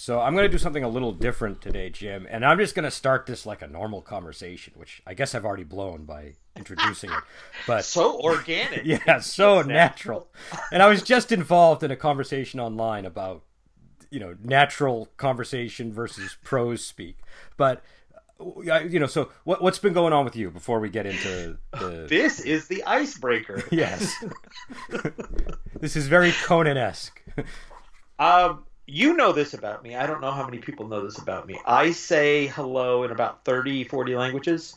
So I'm going to do something a little different today, Jim, and I'm just going to start this like a normal conversation, which I guess I've already blown by introducing it. But so organic. yeah, so natural. And I was just involved in a conversation online about you know natural conversation versus prose speak. But you know, so what what's been going on with you before we get into the? This is the icebreaker. yes. this is very Conan esque. um, you know this about me. I don't know how many people know this about me. I say hello in about 30, 40 languages,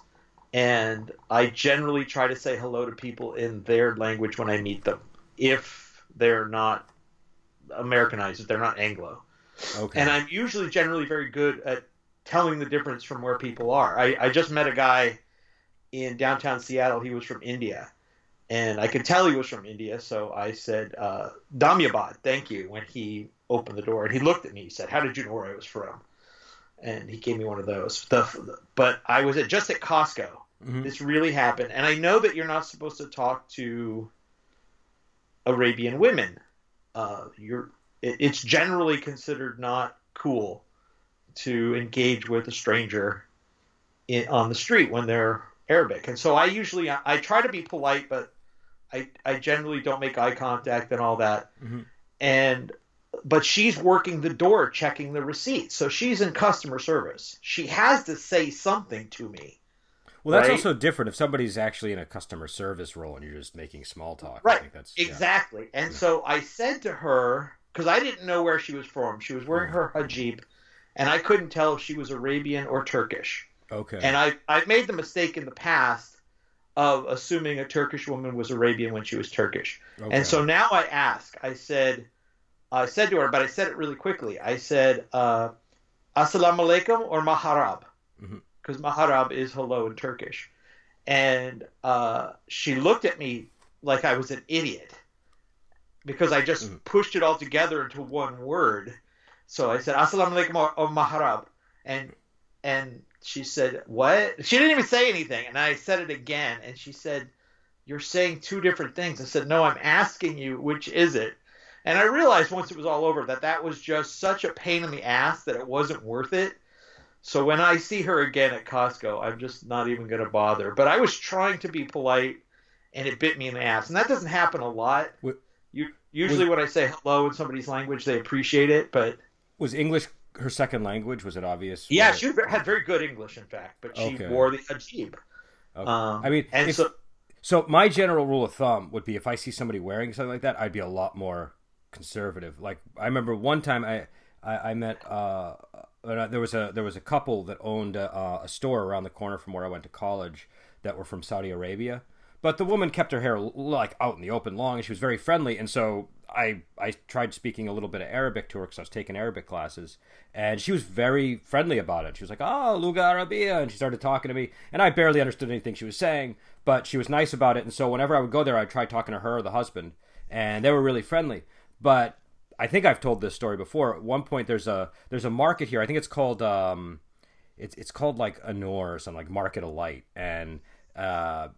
and I generally try to say hello to people in their language when I meet them, if they're not Americanized, if they're not Anglo. Okay. And I'm usually generally very good at telling the difference from where people are. I, I just met a guy in downtown Seattle. He was from India, and I could tell he was from India. So I said, uh, "Damyabad, thank you." When he opened the door, and he looked at me, he said, "How did you know where I was from?" And he gave me one of those. The, but I was at just at Costco. Mm-hmm. This really happened, and I know that you're not supposed to talk to Arabian women. Uh, you're it, it's generally considered not cool to engage with a stranger in, on the street when they're Arabic. And so I usually I try to be polite, but I I generally don't make eye contact and all that. Mm-hmm. And but she's working the door checking the receipt. So she's in customer service. She has to say something to me. Well, that's right? also different if somebody's actually in a customer service role and you're just making small talk. Right. that's exactly. Yeah. And so I said to her because I didn't know where she was from. She was wearing mm-hmm. her hijab, and I couldn't tell if she was Arabian or Turkish. Okay. And I I made the mistake in the past of assuming a Turkish woman was Arabian when she was Turkish. Okay. And so now I ask. I said, I said to her, but I said it really quickly. I said, uh, "Assalamu alaikum" or "Maharab," because mm-hmm. "Maharab" is hello in Turkish. And uh, she looked at me like I was an idiot because I just mm-hmm. pushed it all together into one word. So I said Assalamu alaikum or, maharab and and she said what? She didn't even say anything and I said it again and she said you're saying two different things. I said no, I'm asking you which is it. And I realized once it was all over that that was just such a pain in the ass that it wasn't worth it. So when I see her again at Costco, I'm just not even going to bother. But I was trying to be polite, and it bit me in the ass. And that doesn't happen a lot. What, you usually was, when I say hello in somebody's language, they appreciate it. But was English her second language? Was it obvious? Yeah, she had very good English, in fact, but she okay. wore the hijab. Okay. Um, I mean, and if, so so my general rule of thumb would be if I see somebody wearing something like that, I'd be a lot more conservative. Like I remember one time I I, I met uh, uh there was a there was a couple that owned a, a store around the corner from where I went to college that were from Saudi Arabia but the woman kept her hair like out in the open long, and she was very friendly. And so I I tried speaking a little bit of Arabic to her because I was taking Arabic classes, and she was very friendly about it. She was like, "Oh, Luga Arabia," and she started talking to me, and I barely understood anything she was saying, but she was nice about it. And so whenever I would go there, I'd try talking to her or the husband, and they were really friendly. But I think I've told this story before. At one point, there's a there's a market here. I think it's called um, it's it's called like Anor or something like Market of Light, and uh,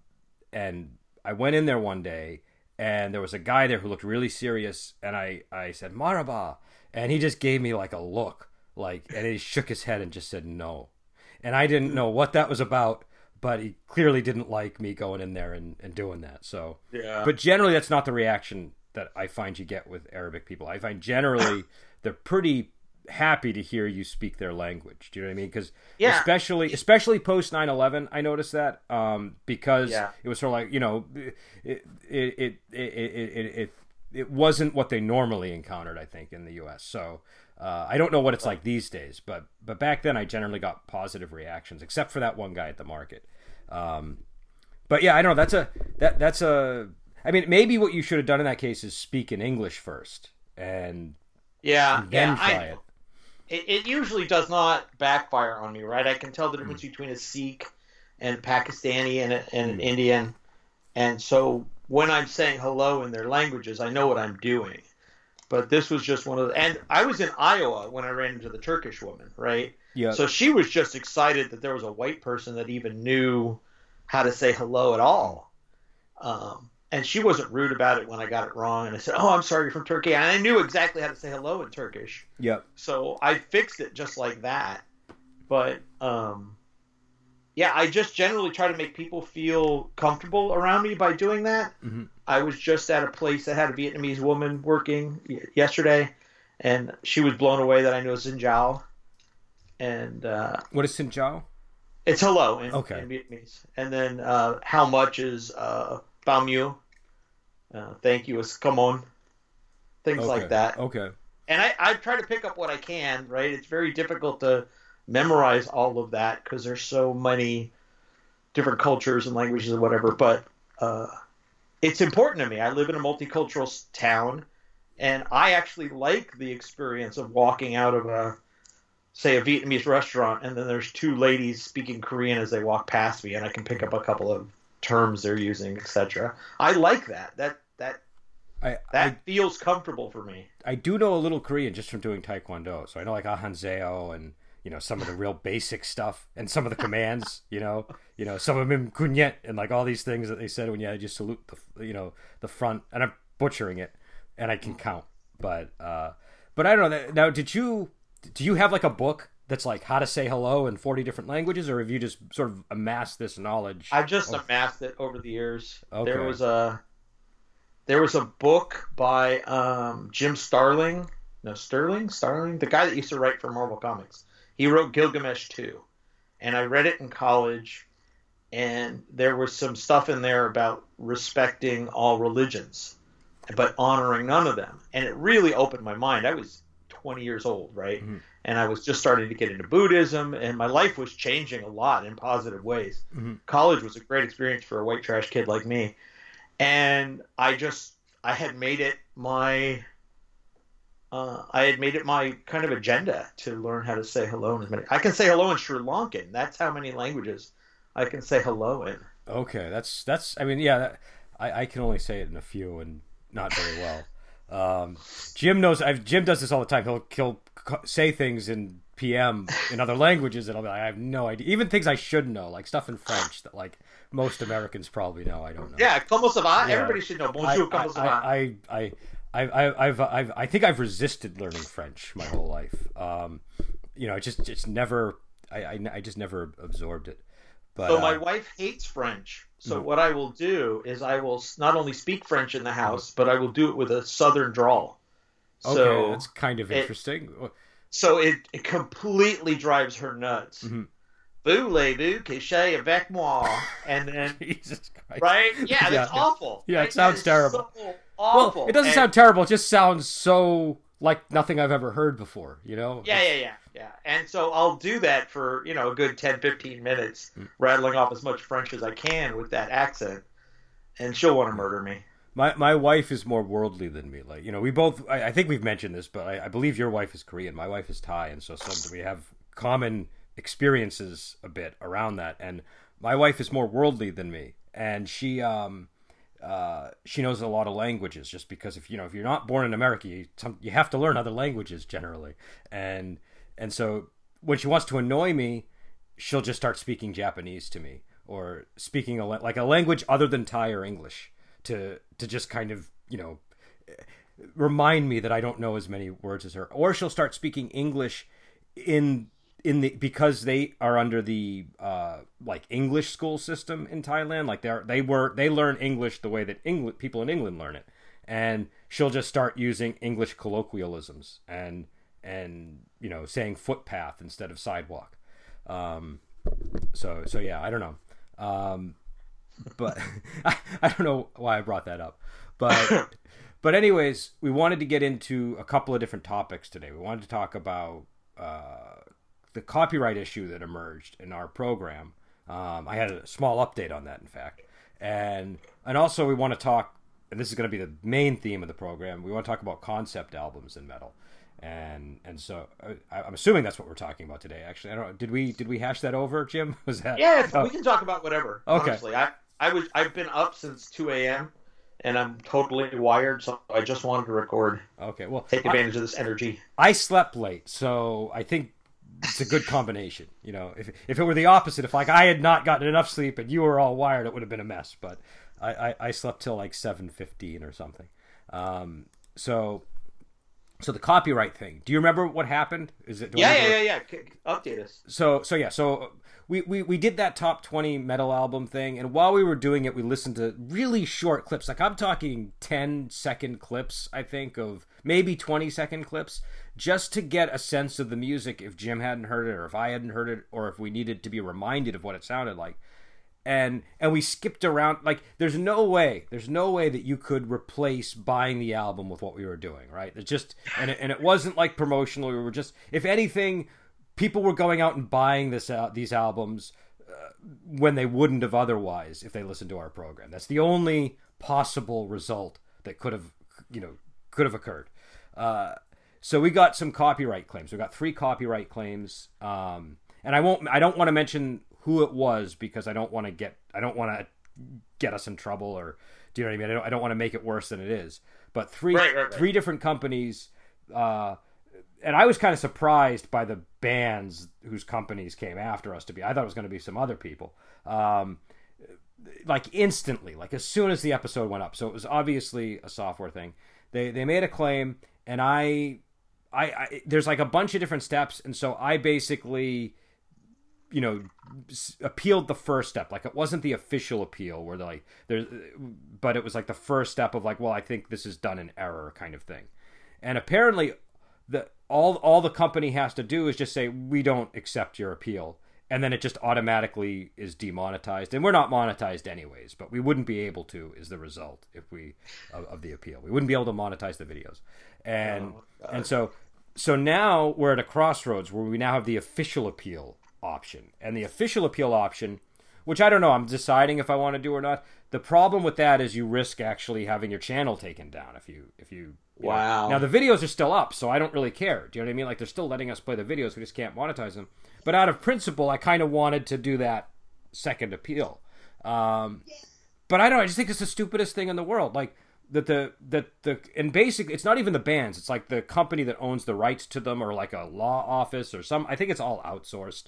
and I went in there one day and there was a guy there who looked really serious. And I, I said maraba. And he just gave me like a look like and he shook his head and just said no. And I didn't know what that was about but he clearly didn't like me going in there and, and doing that. So yeah. but generally that's not the reaction that I find you get with Arabic people I find generally they're pretty happy to hear you speak their language. Do you know what I mean? Because yeah. especially especially post 9-11, I noticed that um, because yeah. it was sort of like you know it it it it it, it, it wasn't what they normally encountered. I think in the U.S. So. Uh, I don't know what it's like these days, but but back then I generally got positive reactions, except for that one guy at the market. Um, but yeah, I don't know. That's a that that's a. I mean, maybe what you should have done in that case is speak in English first, and yeah, and then yeah, try I, it it, it usually does not backfire on me, right? I can tell the difference mm. between a Sikh and Pakistani and, and an mm. Indian. And so when I'm saying hello in their languages, I know what I'm doing. But this was just one of the. And I was in Iowa when I ran into the Turkish woman, right? Yeah. So she was just excited that there was a white person that even knew how to say hello at all. Um, and she wasn't rude about it when I got it wrong. And I said, "Oh, I'm sorry, you're from Turkey." And I knew exactly how to say hello in Turkish. Yep. So I fixed it just like that. But um, yeah, I just generally try to make people feel comfortable around me by doing that. Mm-hmm. I was just at a place that had a Vietnamese woman working yesterday, and she was blown away that I knew Xin chào. And uh, what is Xin chào? It's hello in, okay. in Vietnamese. And then uh, how much is uh, bao miu? Uh, thank you is come on. Things okay. like that. Okay. And I, I try to pick up what I can, right? It's very difficult to memorize all of that because there's so many different cultures and languages and whatever. But uh, it's important to me. I live in a multicultural town, and I actually like the experience of walking out of a, say, a Vietnamese restaurant, and then there's two ladies speaking Korean as they walk past me, and I can pick up a couple of terms they're using, etc. I like that. That that I, that I, feels comfortable for me. I do know a little Korean just from doing Taekwondo, so I know like Ahanseo and you know some of the real basic stuff and some of the commands. You know, you know some of them kunyet and like all these things that they said when you had to just salute the you know the front. And I'm butchering it, and I can count, but uh, but I don't know. Now, did you do you have like a book that's like how to say hello in 40 different languages or have you just sort of amassed this knowledge i just amassed it over the years okay. there was a there was a book by um, jim starling. No sterling? Starling? The guy that used to write for marvel comics. He wrote gilgamesh 2 and i read it in college and there was some stuff in there about respecting all religions but honoring none of them. And it really opened my mind. I was 20 years old right? Mm-hmm. And I was just starting to get into Buddhism, and my life was changing a lot in positive ways. Mm-hmm. College was a great experience for a white trash kid like me, and I just I had made it my uh, I had made it my kind of agenda to learn how to say hello in as many. I can say hello in Sri Lankan. That's how many languages I can say hello in. Okay, that's that's. I mean, yeah, that, I I can only say it in a few and not very well. Um, Jim knows. I've, Jim does this all the time. He'll he'll say things in PM in other languages, and I'll be like, I have no idea. Even things I should know, like stuff in French that like most Americans probably know. I don't know. Yeah, comment ça va? Yeah. Everybody should know. Bonjour, comment ça va? I I I I I've, I've I think I've resisted learning French my whole life. Um, you know, just just never. I, I, I just never absorbed it. But, so my uh, wife hates French. So mm-hmm. what I will do is I will not only speak French in the house, but I will do it with a southern drawl. Okay, so that's kind of interesting. It, so it, it completely drives her nuts. Mm-hmm. Voulez-vous coucher avec moi? And then, Jesus Christ. right? Yeah, that's yeah. awful. Yeah, right? it sounds terrible. So awful. Well, it doesn't and, sound terrible. It just sounds so like nothing I've ever heard before, you know? Yeah, yeah, yeah, yeah. And so I'll do that for, you know, a good 10, 15 minutes, mm. rattling off as much French as I can with that accent. And she'll want to murder me. My my wife is more worldly than me. Like, you know, we both, I, I think we've mentioned this, but I, I, believe your wife is Korean. My wife is Thai. And so some, we have common experiences a bit around that. And my wife is more worldly than me. And she, um, uh, she knows a lot of languages just because if you know if you're not born in America, you, you have to learn other languages generally, and and so when she wants to annoy me, she'll just start speaking Japanese to me or speaking a like a language other than Thai or English to to just kind of you know remind me that I don't know as many words as her, or she'll start speaking English in in the because they are under the uh, like English school system in Thailand. Like they're they were they learn English the way that English people in England learn it, and she'll just start using English colloquialisms and and you know saying footpath instead of sidewalk. Um, so so yeah, I don't know. Um, but I, I don't know why I brought that up, but but anyways, we wanted to get into a couple of different topics today. We wanted to talk about. Uh, the copyright issue that emerged in our program. Um, I had a small update on that, in fact, and and also we want to talk, and this is going to be the main theme of the program. We want to talk about concept albums in metal, and and so I, am assuming that's what we're talking about today. Actually, I don't. Know. Did we did we hash that over, Jim? Was that? Yeah, oh. we can talk about whatever. Okay. Honestly, I I was I've been up since two a.m. and I'm totally wired, so I just wanted to record. Okay, well, take advantage I, of this energy. I slept late, so I think it's a good combination. You know, if if it were the opposite, if like I had not gotten enough sleep and you were all wired, it would have been a mess. But I, I, I slept till like seven fifteen or something. Um, so so the copyright thing. Do you remember what happened? Is it? Yeah, yeah, yeah, yeah. Update us. So so yeah so we, we we did that top 20 metal album thing and while we were doing it we listened to really short clips like i'm talking 10 second clips i think of maybe 20 second clips just to get a sense of the music if jim hadn't heard it or if i hadn't heard it or if we needed to be reminded of what it sounded like and and we skipped around like there's no way there's no way that you could replace buying the album with what we were doing right it just and it, and it wasn't like promotional we were just if anything people were going out and buying this uh, these albums uh, when they wouldn't have otherwise if they listened to our program. That's the only possible result that could have you know could have occurred. Uh, so we got some copyright claims. We got three copyright claims, um, and I won't. I don't want to mention who it was because I don't want to get. I don't want to get us in trouble or do you know what I mean? I don't, I don't want to make it worse than it is. But three right, right, right. three different companies uh, and I was kind of surprised by the bands whose companies came after us to be. I thought it was going to be some other people. Um, like instantly, like as soon as the episode went up. So it was obviously a software thing. They they made a claim, and I, I, I there's like a bunch of different steps, and so I basically, you know, appealed the first step. Like it wasn't the official appeal where they're like there's, but it was like the first step of like, well, I think this is done in error kind of thing. And apparently, the all all the company has to do is just say we don't accept your appeal. And then it just automatically is demonetized. And we're not monetized anyways but we wouldn't be able to is the result if we of, of the appeal. We wouldn't be able to monetize the videos. And oh, and so so now we're at a crossroads where we now have the official appeal option and the official appeal option which i don't know i'm deciding if i want to do or not the problem with that is you risk actually having your channel taken down if you if you Wow. Know? Now the videos are still up, so I don't really care. Do you know what I mean? Like they're still letting us play the videos, we just can't monetize them. But out of principle, I kind of wanted to do that second appeal. Um, but I don't. I just think it's the stupidest thing in the world. Like that the that the and basic. It's not even the bands. It's like the company that owns the rights to them, or like a law office, or some. I think it's all outsourced.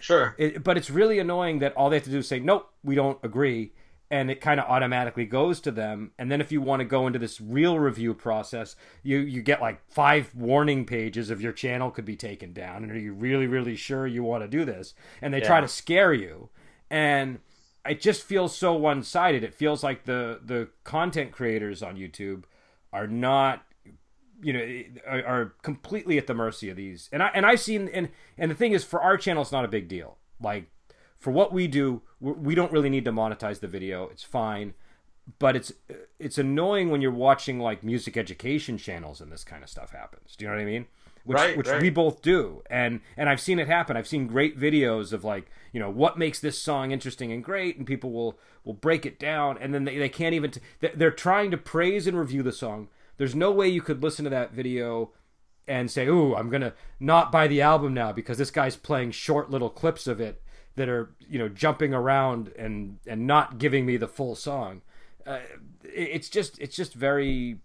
Sure. It, but it's really annoying that all they have to do is say, "Nope, we don't agree." and it kind of automatically goes to them and then if you want to go into this real review process you you get like five warning pages of your channel could be taken down and are you really really sure you want to do this and they yeah. try to scare you and it just feels so one-sided it feels like the the content creators on youtube are not you know are, are completely at the mercy of these and i and i've seen and and the thing is for our channel it's not a big deal like for what we do, we don't really need to monetize the video. It's fine, but it's it's annoying when you're watching like music education channels and this kind of stuff happens. Do you know what I mean? Which, right, which right. we both do, and and I've seen it happen. I've seen great videos of like you know what makes this song interesting and great, and people will will break it down, and then they, they can't even t- they're trying to praise and review the song. There's no way you could listen to that video and say, "Ooh, I'm gonna not buy the album now because this guy's playing short little clips of it that are you know jumping around and and not giving me the full song. Uh, it's just it's just very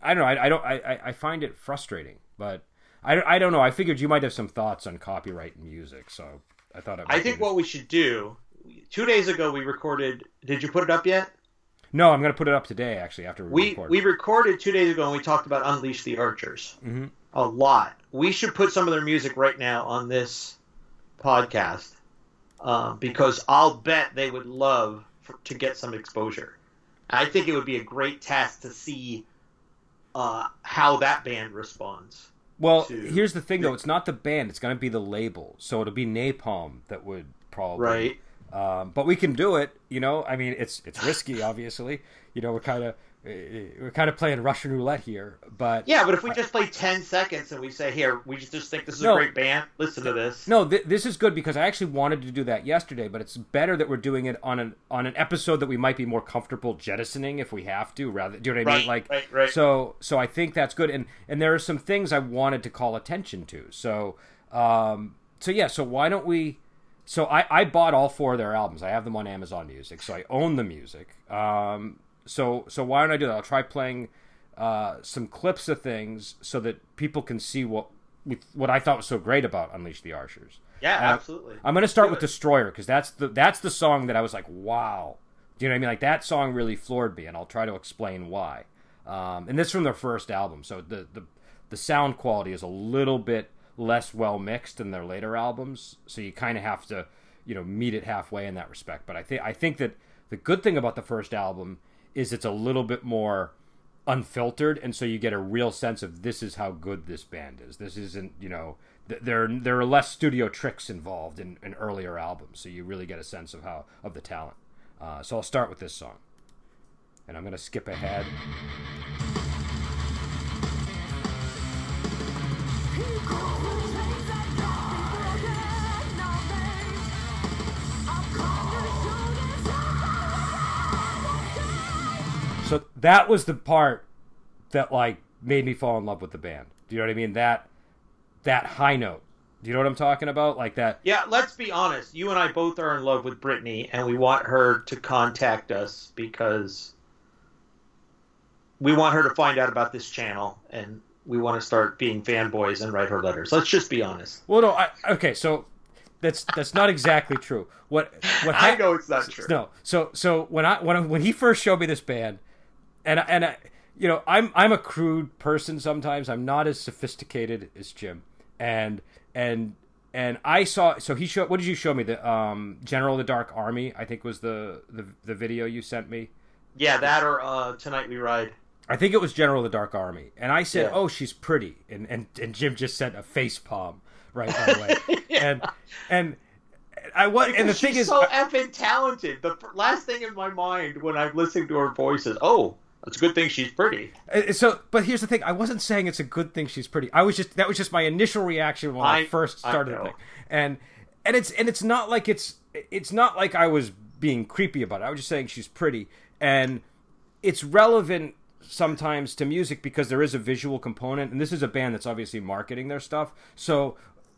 I don't know I, I don't I, I find it frustrating, but I, I don't know. I figured you might have some thoughts on copyright and music, so I thought I think what we should do. Two days ago, we recorded. Did you put it up yet? No, I'm going to put it up today. Actually, after we we, record. we recorded two days ago, and we talked about Unleash the Archers mm-hmm. a lot. We should put some of their music right now on this podcast um, because I'll bet they would love for, to get some exposure. I think it would be a great test to see uh, how that band responds. Well, to... here's the thing, though. It's not the band; it's going to be the label. So it'll be Napalm that would probably right. Um, but we can do it. You know, I mean, it's it's risky, obviously. You know, we're kind of we're kind of playing Russian roulette here, but yeah. But if we just play ten seconds and we say, "Here, we just think this is no, a great band. Listen to this." No, th- this is good because I actually wanted to do that yesterday, but it's better that we're doing it on an on an episode that we might be more comfortable jettisoning if we have to. Rather, do you know what I right, mean? Like, right, right. so so I think that's good, and and there are some things I wanted to call attention to. So um so yeah, so why don't we? So I I bought all four of their albums. I have them on Amazon Music, so I own the music. Um so so why don't I do that? I'll try playing uh, some clips of things so that people can see what what I thought was so great about Unleash the Archers. Yeah, absolutely. I'm going to start with Destroyer because that's the that's the song that I was like, wow, Do you know what I mean? Like that song really floored me, and I'll try to explain why. Um, and this from their first album, so the, the the sound quality is a little bit less well mixed than their later albums. So you kind of have to, you know, meet it halfway in that respect. But I think I think that the good thing about the first album is it's a little bit more unfiltered, and so you get a real sense of this is how good this band is. This isn't, you know, th- there there are less studio tricks involved in, in earlier albums, so you really get a sense of how of the talent. Uh, so I'll start with this song, and I'm gonna skip ahead. That was the part that like made me fall in love with the band. Do you know what I mean? That that high note. Do you know what I'm talking about? Like that. Yeah, let's be honest. You and I both are in love with Brittney, and we want her to contact us because we want her to find out about this channel, and we want to start being fanboys and write her letters. Let's just be honest. Well, no, I, okay, so that's that's not exactly true. What what I know it's not true. No, so so when I when when he first showed me this band, and and I, you know I'm I'm a crude person sometimes. I'm not as sophisticated as Jim, and and and I saw. So he showed. What did you show me? The um, General of the Dark Army. I think was the the, the video you sent me. Yeah, that or uh, Tonight We Ride. I think it was General of the Dark Army, and I said, yeah. "Oh, she's pretty," and and and Jim just sent a face palm right by the way, yeah. and and. I was, and the thing is, so effing talented. The last thing in my mind when I'm listening to her voice is, "Oh, it's a good thing she's pretty. So, but here's the thing: I wasn't saying it's a good thing she's pretty. I was just that was just my initial reaction when I, I first started I the thing, and and it's and it's not like it's it's not like I was being creepy about it. I was just saying she's pretty, and it's relevant sometimes to music because there is a visual component, and this is a band that's obviously marketing their stuff. So,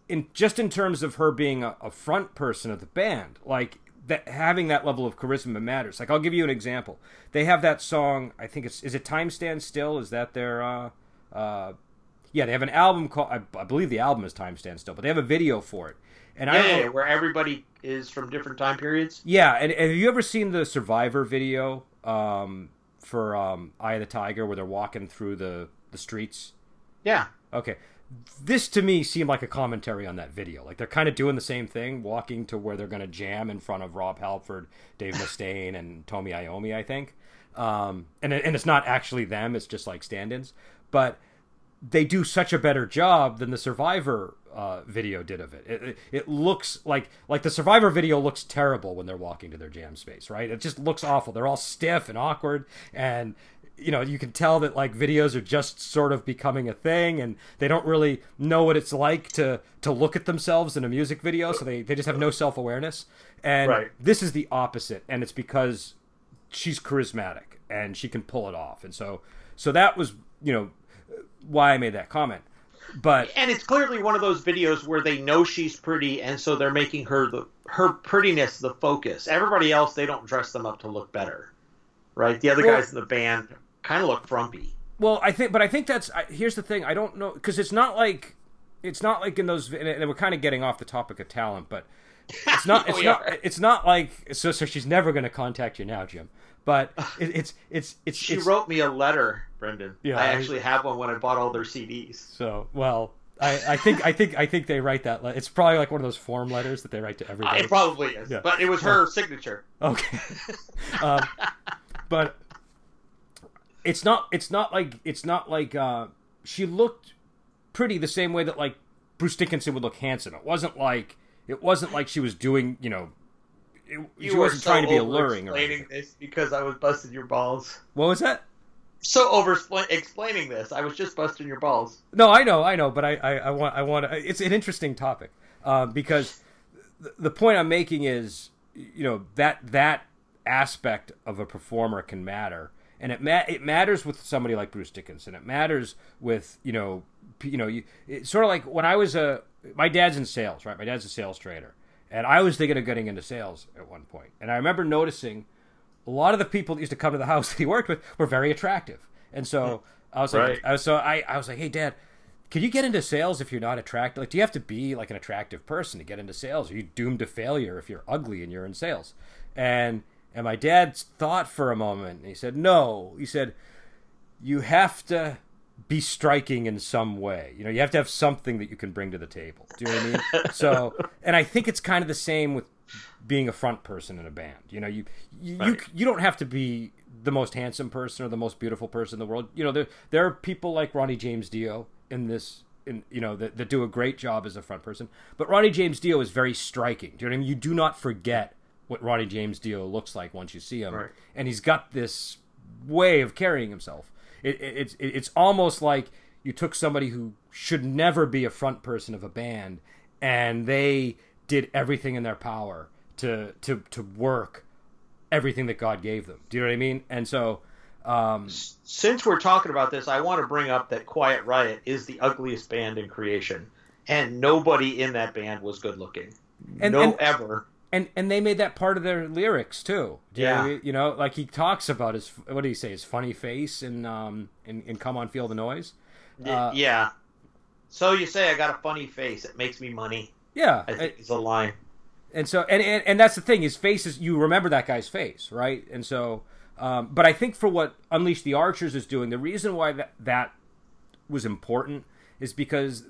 in just in terms of her being a, a front person of the band, like that having that level of charisma matters. Like I'll give you an example. They have that song. I think it's is it Time Stand Still? Is that their? Uh, uh, yeah, they have an album called. I, I, believe the album is Time Stand Still, but they have a video for it. And yeah, I yeah, where everybody is from different time periods. Yeah, and, and have you ever seen the Survivor video um, for um, Eye of the Tiger, where they're walking through the the streets? Yeah. Okay this to me seemed like a commentary on that video. Like they're kind of doing the same thing, walking to where they're going to jam in front of Rob Halford, Dave Mustaine, and Tony Iommi, I think. Um, and and it's not actually them; it's just like stand-ins. But they do such a better job than the Survivor uh, video did of it. It, it. it looks like like the Survivor video looks terrible when they're walking to their jam space, right? It just looks awful. They're all stiff and awkward, and you know you can tell that like videos are just sort of becoming a thing and they don't really know what it's like to to look at themselves in a music video so they, they just have no self-awareness. And right. this is the opposite and it's because she's charismatic and she can pull it off. And so so that was you know why i made that comment. But and it's clearly one of those videos where they know she's pretty and so they're making her the her prettiness the focus. Everybody else they don't dress them up to look better. Right? The other well, guys in the band kind of look frumpy. Well, I think, but I think that's here's the thing. I don't know because it's not like it's not like in those. And we're kind of getting off the topic of talent, but it's not. It's not. Are. It's not like so. So she's never going to contact you now, Jim. But it, it's it's it's. She it's, wrote me a letter, Brendan. Yeah, I actually have one when I bought all their CDs. So well, I, I, think I think I think they write that. Le- it's probably like one of those form letters that they write to everybody. It probably is, yeah. but it was her signature. Okay, um, but it's not it's not like it's not like uh, she looked pretty the same way that like Bruce Dickinson would look handsome. It wasn't like it wasn't like she was doing you know. It, you she wasn't so trying to be alluring or anything. this because I was busting your balls. What was that? So over explaining this, I was just busting your balls. No, I know, I know, but I, I, I want, I want. It's an interesting topic um, because the point I'm making is, you know, that that aspect of a performer can matter and it ma- it matters with somebody like Bruce Dickinson. It matters with you know you know you, it's sort of like when I was a my dad's in sales, right? My dad's a sales trader, and I was thinking of getting into sales at one point. and I remember noticing a lot of the people that used to come to the house that he worked with were very attractive, and so hmm. I was like, right. I was, so I I was like, hey, Dad. Can you get into sales if you're not attractive? Like, do you have to be like an attractive person to get into sales? Are you doomed to failure if you're ugly and you're in sales? And And my dad thought for a moment. And he said, "No." He said, "You have to be striking in some way. You know, you have to have something that you can bring to the table. Do you know what I mean? so, and I think it's kind of the same with being a front person in a band. You know, you you right. you, you don't have to be the most handsome person or the most beautiful person in the world. You know, there there are people like Ronnie James Dio in this in you know that, that do a great job as a front person. But Ronnie James Dio is very striking. Do you know what I mean? You do not forget what Ronnie James Dio looks like once you see him, right. and he's got this way of carrying himself. It, it, it's it's almost like you took somebody who should never be a front person of a band, and they did everything in their power to to to work everything that God gave them. Do you know what I mean? And so, um, since we're talking about this, I want to bring up that Quiet Riot is the ugliest band in creation, and nobody in that band was good looking. And, no, and, ever. And and they made that part of their lyrics too. yeah, you, you know, like he talks about his what do you say, his funny face and um and, and come on, feel the noise. Uh, yeah. So you say I got a funny face. It makes me money. Yeah, I think it's a line and so and, and and that's the thing his face is you remember that guy's face right and so um, but i think for what unleash the archers is doing the reason why that that was important is because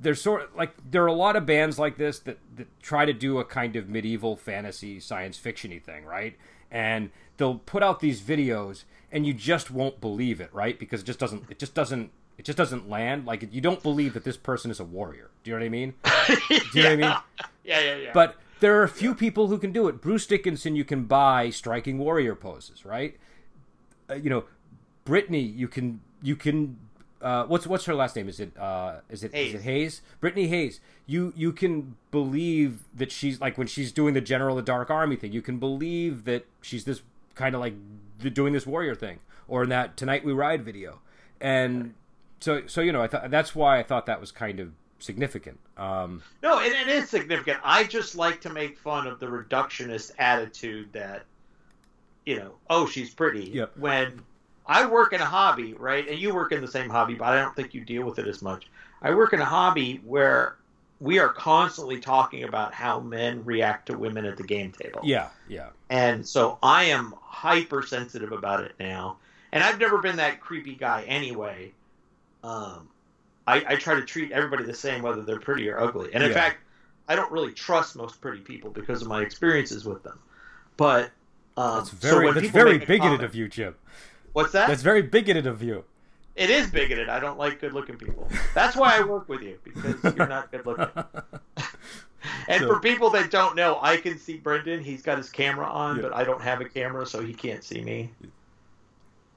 there's sort of like there are a lot of bands like this that, that try to do a kind of medieval fantasy science fictiony thing right and they'll put out these videos and you just won't believe it right because it just doesn't it just doesn't it just doesn't land like you don't believe that this person is a warrior do you know what i mean do you yeah. know what i mean yeah yeah yeah but there are a few people who can do it. Bruce Dickinson, you can buy striking warrior poses, right? Uh, you know, Brittney, you can you can. Uh, what's what's her last name? Is it uh, is it Hayes. is it Hayes? Brittney Hayes. You you can believe that she's like when she's doing the General of the Dark Army thing. You can believe that she's this kind of like doing this warrior thing, or in that Tonight We Ride video, and so so you know I thought that's why I thought that was kind of significant. Um, no, it, it is significant. I just like to make fun of the reductionist attitude that, you know, oh, she's pretty. Yep. When I work in a hobby, right, and you work in the same hobby, but I don't think you deal with it as much. I work in a hobby where we are constantly talking about how men react to women at the game table. Yeah, yeah. And so I am hypersensitive about it now. And I've never been that creepy guy anyway. Um, I, I try to treat everybody the same, whether they're pretty or ugly. And in yeah. fact, I don't really trust most pretty people because of my experiences with them. But um, that's very so that's very bigoted comment, of you, Jim. What's that? That's very bigoted of you. It is bigoted. I don't like good-looking people. That's why I work with you because you're not good-looking. and so, for people that don't know, I can see Brendan. He's got his camera on, yeah. but I don't have a camera, so he can't see me.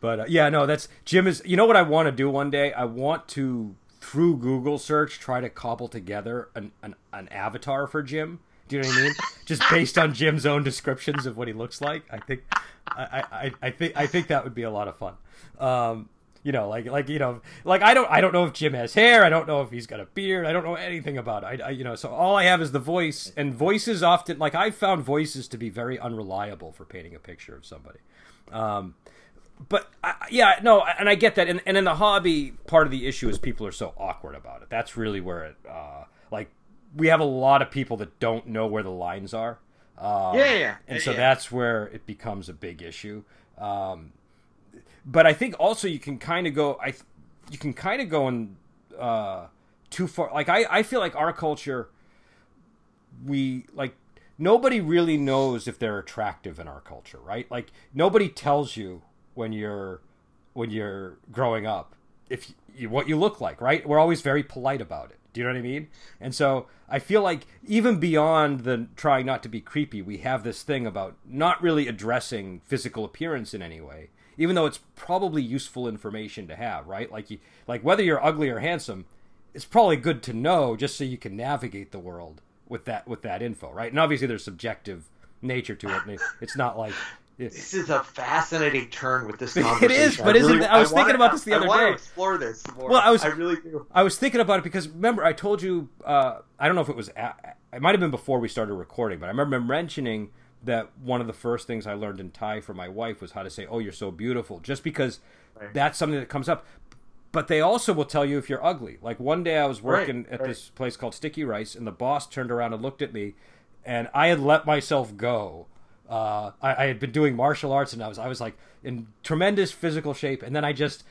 But uh, yeah, no, that's Jim is. You know what I want to do one day? I want to through Google search try to cobble together an, an, an avatar for Jim. Do you know what I mean? Just based on Jim's own descriptions of what he looks like. I think I, I, I think I think that would be a lot of fun. Um, you know, like like you know, like I don't I don't know if Jim has hair. I don't know if he's got a beard. I don't know anything about it. I, I you know, so all I have is the voice, and voices often like I've found voices to be very unreliable for painting a picture of somebody. Um, but yeah, no, and I get that. And, and in the hobby, part of the issue is people are so awkward about it. That's really where it, uh, like, we have a lot of people that don't know where the lines are. Um, yeah, yeah, And so yeah. that's where it becomes a big issue. Um, but I think also you can kind of go, I, you can kind of go in uh, too far. Like I, I feel like our culture, we like nobody really knows if they're attractive in our culture, right? Like nobody tells you when you're when you're growing up if you, what you look like right we're always very polite about it do you know what i mean? And so i feel like even beyond the trying not to be creepy we have this thing about not really addressing physical appearance in any way even though it's probably useful information to have right? Like you like whether you're ugly or handsome it's probably good to know just so you can navigate the world with that with that info right? And obviously there's subjective nature to it it's not like this is a fascinating turn with this conversation. it is, but I isn't really, I was I thinking about this the other I day. explore this more. Well, I was, I really do. I was thinking about it because remember I told you, uh, I don't know if it was, it might have been before we started recording, but I remember mentioning that one of the first things I learned in Thai from my wife was how to say, "Oh, you're so beautiful," just because right. that's something that comes up. But they also will tell you if you're ugly. Like one day I was working right, at right. this place called Sticky Rice, and the boss turned around and looked at me, and I had let myself go Uh, I, I had been doing martial arts, and I was I was like in tremendous physical shape, and then I just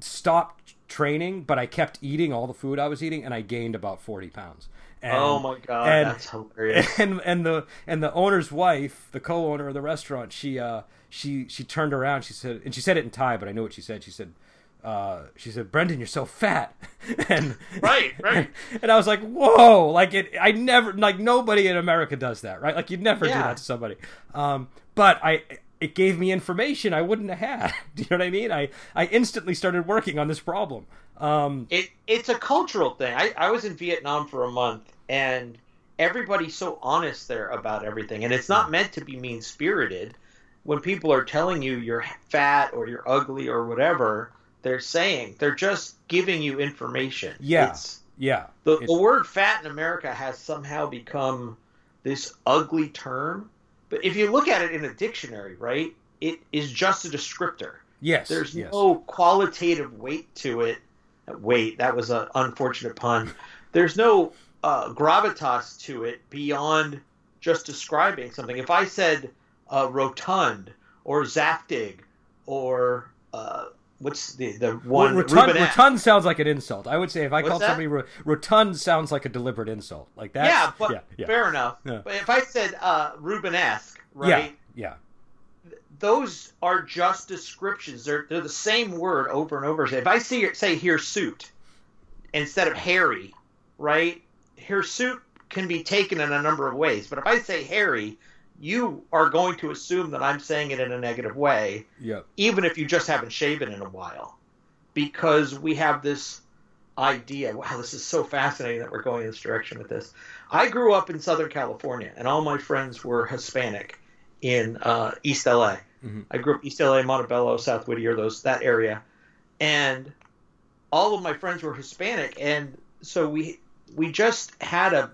stopped training, but I kept eating all the food I was eating, and I gained about forty pounds. And, oh my god, and, that's hilarious! And and the and the owner's wife, the co-owner of the restaurant, she uh she she turned around, she said, and she said it in Thai, but I know what she said. She said, uh, she said, "Brendan, you're so fat," and right, right, and I was like, "Whoa!" Like it, I never, like nobody in America does that, right? Like you'd never yeah. do that to somebody. Um, but I, it gave me information I wouldn't have had. do you know what I mean? I, I instantly started working on this problem. Um, it, it's a cultural thing. I, I was in Vietnam for a month, and everybody's so honest there about everything, and it's not meant to be mean spirited. When people are telling you you're fat or you're ugly or whatever they're saying. They're just giving you information. Yeah. It's, yeah. The, the word fat in America has somehow become this ugly term. But if you look at it in a dictionary, right, it is just a descriptor. Yes. There's yes. no qualitative weight to it. Wait, that was an unfortunate pun. There's no uh, gravitas to it beyond just describing something. If I said uh, rotund or zaftig or uh, what's the the one well, rotund, rotund sounds like an insult. I would say if I called somebody rotund sounds like a deliberate insult. Like that. Yeah, but yeah, yeah. fair enough. Yeah. But if I said uh, Rubenesque, right? Yeah. yeah. Those are just descriptions. They're they're the same word over and over. If I see say hirsute instead of hairy, right? Hirsute can be taken in a number of ways. But if I say hairy, you are going to assume that I'm saying it in a negative way, yep. even if you just haven't shaven in a while, because we have this idea. Wow, this is so fascinating that we're going in this direction with this. I grew up in Southern California, and all my friends were Hispanic in uh, East LA. Mm-hmm. I grew up East LA, Montebello, South Whittier, those that area, and all of my friends were Hispanic, and so we we just had a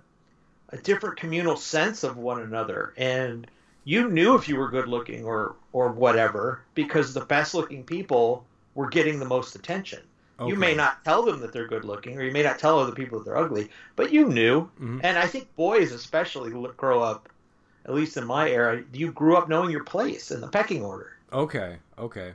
a different communal sense of one another. And you knew if you were good looking or or whatever because the best looking people were getting the most attention. Okay. you may not tell them that they're good looking or you may not tell other people that they're ugly but you knew. Mm-hmm. and i think boys especially grow up at least in my era you grew up knowing your place in the pecking order. Okay okay.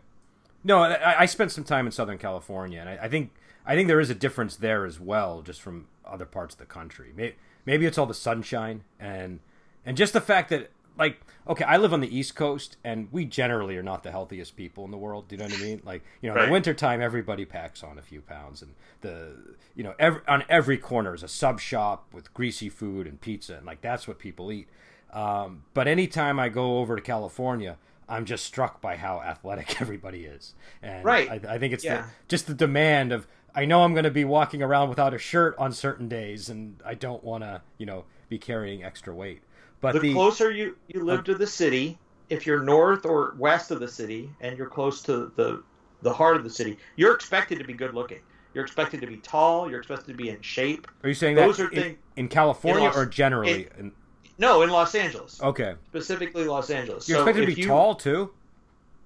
No i, I spent some time in southern california and I, I think i think there is a difference there as well just from other parts of the country. Maybe Maybe it's all the sunshine and and just the fact that like okay, I live on the East Coast and we generally are not the healthiest people in the world. Do you know what I mean? Like you know, right. in the wintertime, everybody packs on a few pounds, and the you know every, on every corner is a sub shop with greasy food and pizza, and like that's what people eat. Um, but anytime I go over to California, I'm just struck by how athletic everybody is, and right. I, I think it's yeah. the, just the demand of I know I'm going to be walking around without a shirt on certain days, and I don't want to, you know, be carrying extra weight. But the, the closer you you live uh, to the city, if you're north or west of the city, and you're close to the the heart of the city, you're expected to be good looking. You're expected to be tall. You're expected to be in shape. Are you saying Those that are in, things, in California in Los, or generally? In, in, no, in Los Angeles. Okay. Specifically, Los Angeles. You're so expected to be you, tall too.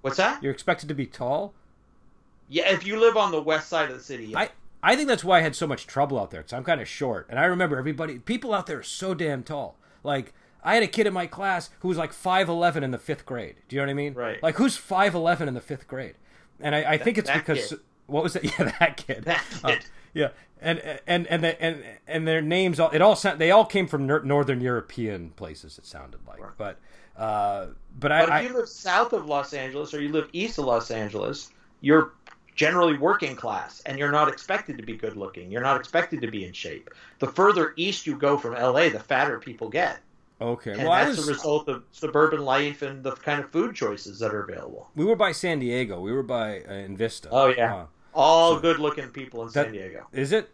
What's that? You're expected to be tall. Yeah, if you live on the west side of the city. Yeah. I I think that's why I had so much trouble out there because I'm kind of short, and I remember everybody, people out there are so damn tall. Like I had a kid in my class who was like five eleven in the fifth grade. Do you know what I mean? Right. Like who's five eleven in the fifth grade? And I, I think it's because kid. what was that? Yeah, that kid. That uh, kid. Uh, yeah, and and and the, and and their names all it all they all came from northern European places. It sounded like, right. but uh, but, but I. if you live south of Los Angeles or you live east of Los Angeles, you're generally working class and you're not expected to be good looking. You're not expected to be in shape. The further east you go from LA, the fatter people get. Okay. And well, that's was... a result of suburban life and the kind of food choices that are available. We were by San Diego. We were by uh, in Vista. Oh yeah. Uh, All so good looking people in that, San Diego. Is it?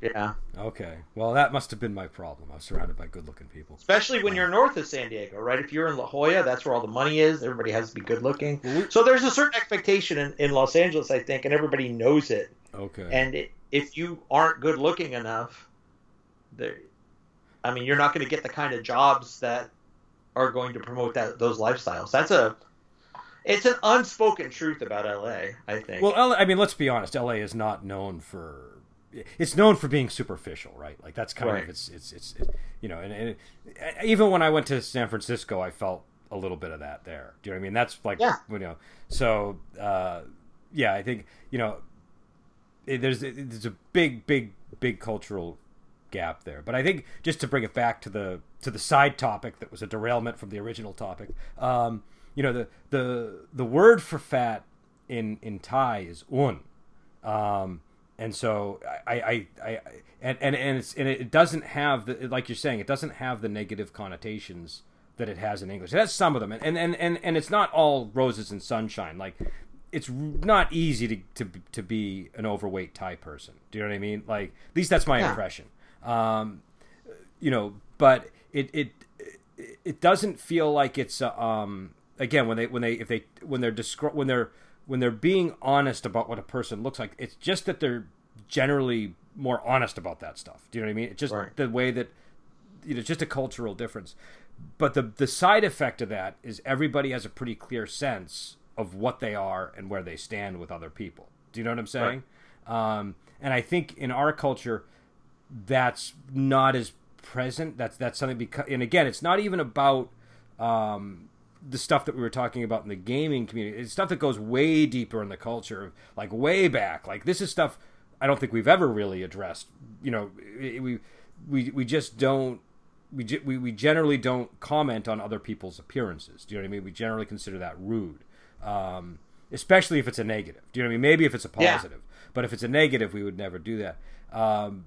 Yeah. Okay. Well, that must have been my problem. I was surrounded by good-looking people. Especially when you're north of San Diego, right? If you're in La Jolla, that's where all the money is. Everybody has to be good-looking. So there's a certain expectation in, in Los Angeles, I think, and everybody knows it. Okay. And it, if you aren't good-looking enough, there, I mean, you're not going to get the kind of jobs that are going to promote that those lifestyles. That's a it's an unspoken truth about LA, I think. Well, I mean, let's be honest. LA is not known for it's known for being superficial, right? Like that's kind right. of it's, it's it's it's, you know, and, and, even when I went to San Francisco, I felt a little bit of that there. Do you know what I mean? That's like Yeah. you know. So uh, yeah, I think you know it, there's it, there's a big big big cultural gap there. But I think just to bring it back to the to the side topic that was a derailment from the original topic. Um, you know the the the word for fat in in Thai is un. Um, and so I, I, I, and, and, and it's and it doesn't have the like you're saying it doesn't have the negative connotations that it has in English. It has some of them, and and and, and it's not all roses and sunshine. Like it's not easy to, to to be an overweight Thai person. Do you know what I mean? Like at least that's my Yeah. impression. Um, you know, but it it it doesn't feel like it's uh, um again when they when they if they when they're descri- when they're when they're being honest about what a person looks like it's just that they're generally more honest about that stuff. Do you know what i mean? It's just Right. the way that you know it's just a cultural difference. But the the side effect of that is everybody has a pretty clear sense of what they are and where they stand with other people. Do you know what i'm saying? Um, and i think in our culture that's not as present. That's that's something because and again, it's not even about um, the stuff that we were talking about in the gaming community. It's stuff that goes way deeper in the culture, like way back. Like this is stuff I don't think we've ever really addressed. You know, we we we just don't. We, we, we generally don't comment on other people's appearances. Do you know what I mean? We generally consider that rude, um, especially if it's a negative. Do you know what I mean? Maybe if it's a Yeah. positive, but if it's a negative, we would never do that. Um,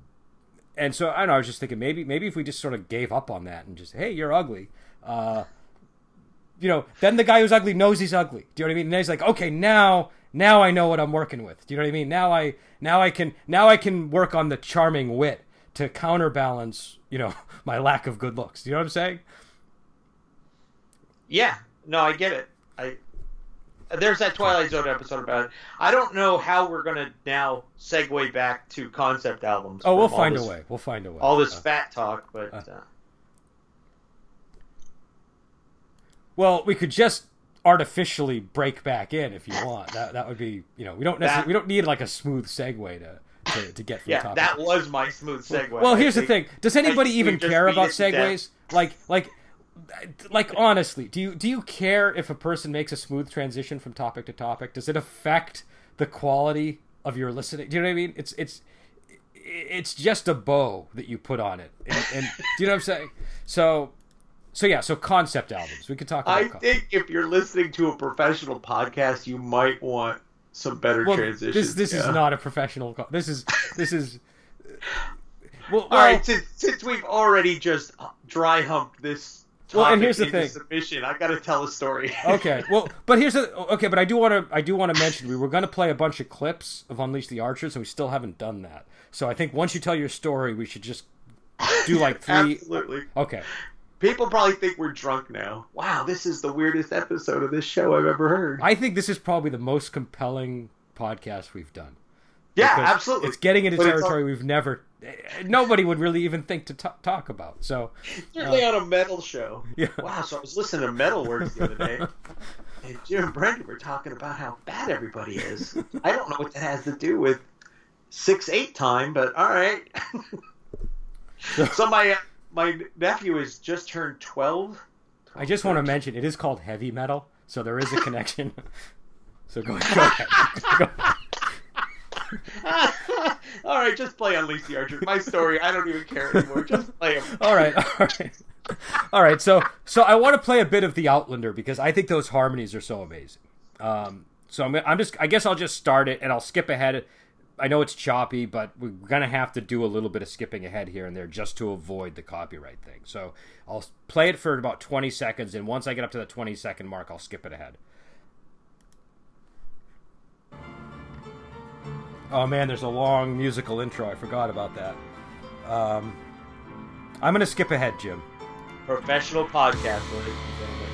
and so I don't know. I was just thinking maybe maybe if we just sort of gave up on that and just hey, you're ugly. Uh, you know, then the guy who's ugly knows he's ugly. Do you know what I mean? And then he's like, okay, now now I know what I'm working with. Do you know what I mean? Now I now I can now I can work on the charming wit to counterbalance you know my lack of good looks. Do you know what I'm saying? Yeah, no, I get it. I there's that Twilight Zone episode about it. I don't know how we're gonna now segue back to concept albums. Oh, we'll find a way. We'll find a way. All this Uh, fat talk, but uh. uh, Well, we could just artificially break back in if you want. That that would be you know we don't necessarily That- we don't need like a smooth segue to to, to get from yeah, topic. Yeah, that was my smooth segue. Well, here's the thing: Does anybody even care about segues? Like, like, like honestly, do you do you care if a person makes a smooth transition from topic to topic? Does it affect the quality of your listening? Do you know what I mean? It's it's it's just a bow that you put on it, and, and do you know what I'm saying? So, so yeah, so concept albums. We could talk about. I con- think if you're listening to a professional podcast, you might want some better well, transitions. this this is not a professional. Co- this is this is. Well, All well, right, since, since we've already just dry humped this Well, and here's the thing. submission, I got to tell a story. okay well but here's the okay but i do want to i do want to mention we were going to play a bunch of clips of unleash the archers and we still haven't done that so i think once you tell your story we should just do like three Absolutely. okay People probably think we're drunk now. Wow, this is the weirdest episode of this show I've ever heard. i think this is probably the most compelling podcast we've done yeah, absolutely. it's getting into But territory we've never eh, nobody would really even think to t- talk about so Certainly on a metal show. Yeah. Wow, so I was listening to Metal Words the other day, and Jim and Brendan were talking about how bad everybody is. I don't know what that has to do with six eight time, but all right. so my nephew has just turned twelve. i just want to mention it is called heavy metal so there is a connection so go, go ahead Go ahead. all right, just play on the Archer. My story, I don't even care anymore. Just play him. all right, all right, all right. So, so I want to play a bit of the Outlander because I think those harmonies are so amazing. Um, so I'm, I'm just, I guess I'll just start it and I'll skip ahead. I know it's choppy, but we're gonna have to do a little bit of skipping ahead here and there just to avoid the copyright thing. So I'll play it for about 20 seconds, and once I get up to the 20 second mark, I'll skip it ahead. Oh man, there's a long musical intro. I forgot about that. Um, I'm gonna skip ahead, Jim. Professional podcast, ladies and gentlemen.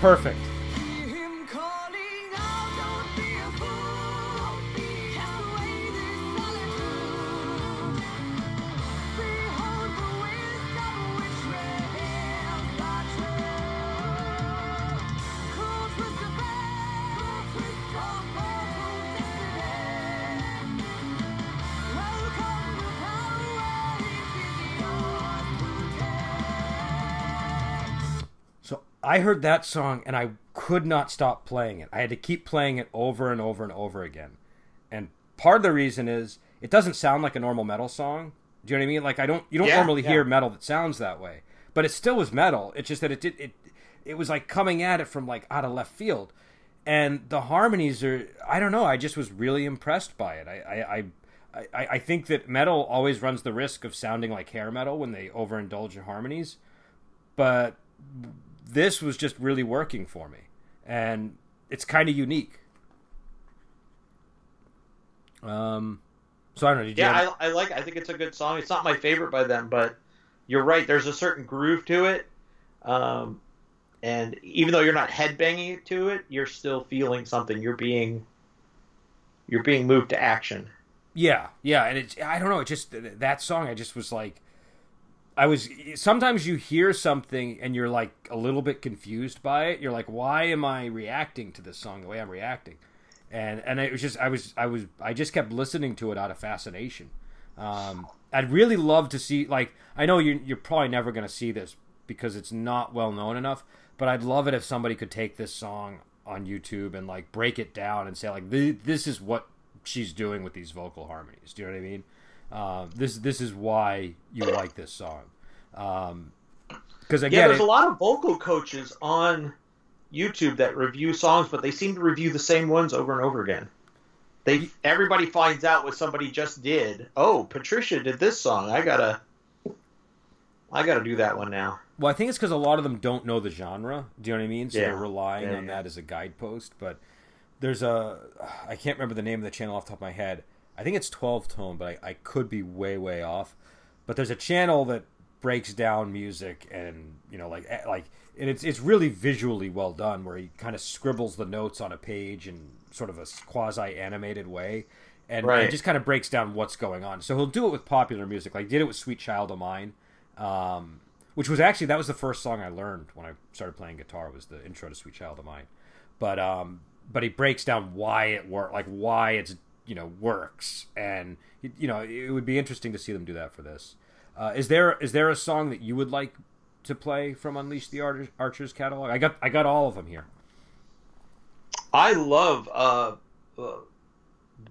Perfect. I heard that song and I could not stop playing it. I had to keep playing it over and over and over again. And part of the reason is it doesn't sound like a normal metal song. Do you know what I mean? Like I don't you don't Yeah, normally yeah. hear metal that sounds that way. But it still was metal. It's just that it did it it was like coming at it from like out of left field. And the harmonies are I don't know, I just was really impressed by it. I I, I I, I think that metal always runs the risk of sounding like hair metal when they overindulge in harmonies. But this was just really working for me. And it's kind of unique. Um, so I don't know. Did you Yeah, have- I, I like. I think it's a good song. It's not my favorite by them, but you're right. There's a certain groove to it, um, and even though you're not headbanging to it, you're still feeling something. You're being you're being moved to action. Yeah, yeah, and it's I don't know, it just that song I just was like I was sometimes you hear something and you're like a little bit confused by it. You're like why am I reacting to this song the way I'm reacting? And and it was just I was I was I just kept listening to it out of fascination. Um I'd really love to see like I know you you're probably never to see this because it's not well known enough, but I'd love it if somebody could take this song on YouTube and like break it down and say like this is what she's doing with these vocal harmonies. Do you know what I mean? Uh, this this is why you like this song. Because Yeah, again, there's it- a lot of vocal coaches on YouTube that review songs, but they seem to review the same ones over and over again. They everybody finds out what somebody just did. Oh, Patricia did this song. I gotta, I gotta do that one now. Well, I think it's because a lot of them don't know the genre. Do you know what I mean? So Yeah. they're relying Yeah, on yeah. that as a guidepost. But there's a, I can't remember the name of the channel off the top of my head. I think it's 12 tone, but I, I could be way, way off. But there's a channel that breaks down music and you know like eh, like and it's it's really visually well done where he kind of scribbles the notes on a page in sort of a quasi animated way and, Right. and just kind of breaks down what's going on so he'll do it with popular music like did it with sweet child of mine um, which was actually that was the first song i learned when i started playing guitar was the intro to sweet child of mine but um but he breaks down why it work like why it's you know works and you know it would be interesting to see them do that for this uh, is there is there a song that you would like to play from Unleash the Archer, Archers catalog? I got I got all of them here. I love uh, uh,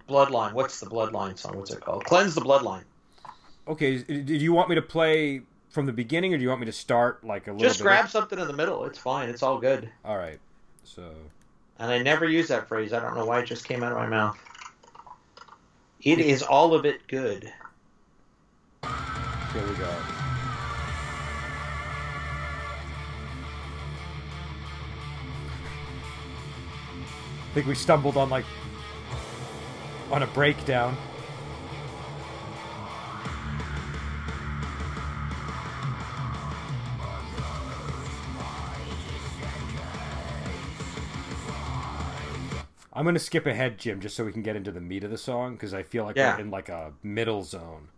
Bloodline. What's the Bloodline song? What's it called? Cleanse the Bloodline. Okay, did you want me to play from the beginning, or do you want me to start like a little? Just bit grab something in the middle. It's fine. It's all good. All right, so And I never use that phrase. I don't know why it just came out of my mouth. It is all of it good. here we go. I think we stumbled on like on a breakdown. I'm gonna skip ahead, Jim, just so we can get into the meat of the song because I feel like Yeah. we're in like a middle zone.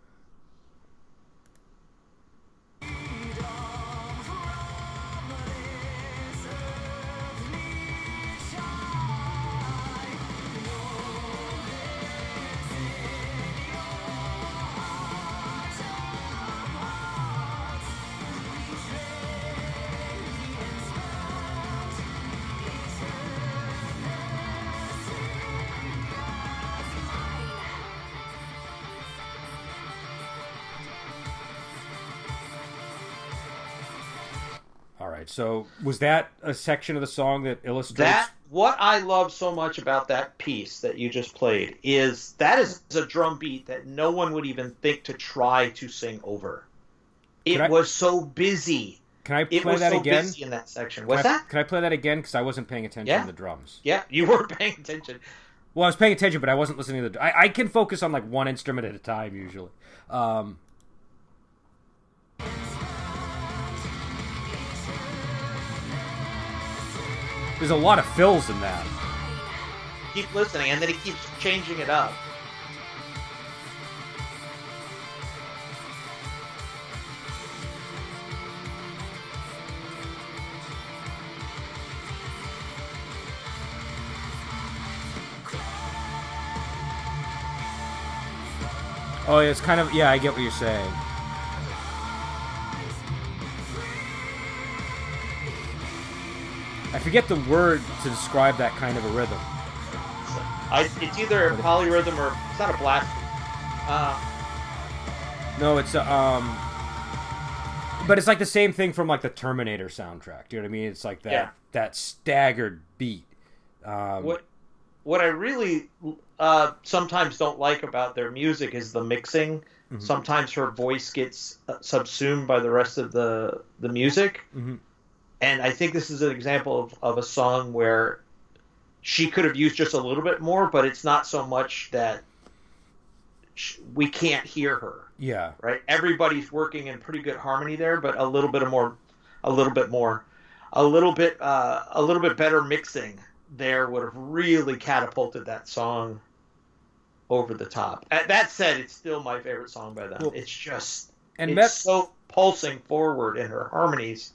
So was that a section of the song that illustrates? That what I love so much about that piece that you just played is that is a drum beat that no one would even think to try to sing over. It I- was so busy. Can I It play was that so again? busy in that section. I, that? Can I play that again? Because I wasn't paying attention Yeah. to the drums. Yeah, you were paying attention. Well, I was paying attention, but I wasn't listening to the. I, I can focus on like one instrument at a time usually. Um, there's a lot of fills in that. Keep listening, and then he keeps changing it up. Oh, it's kind of yeah. I get what you're saying. Forget the word to describe that kind of a rhythm. I, it's either a polyrhythm or it's not a blast. Uh, No, it's a, um, but it's like the same thing from like the Terminator soundtrack. Do you know what I mean? It's like that Yeah. that staggered beat. Um, what what I really uh, sometimes don't like about their music is the mixing. Mhm. Sometimes her voice gets uh, subsumed by the rest of the the music, Mhm. And I think this is an example of, of a song where she could have used just a little bit more, but it's not so much that sh- we can't hear her. Yeah, right? Everybody's working in pretty good harmony there, but a little bit of more, a little bit more, a little bit, uh, a little bit better mixing there would have really catapulted that song over the top. That said, it's still my favorite song by them. Well, it's just and it's Met- so pulsing forward, in her harmonies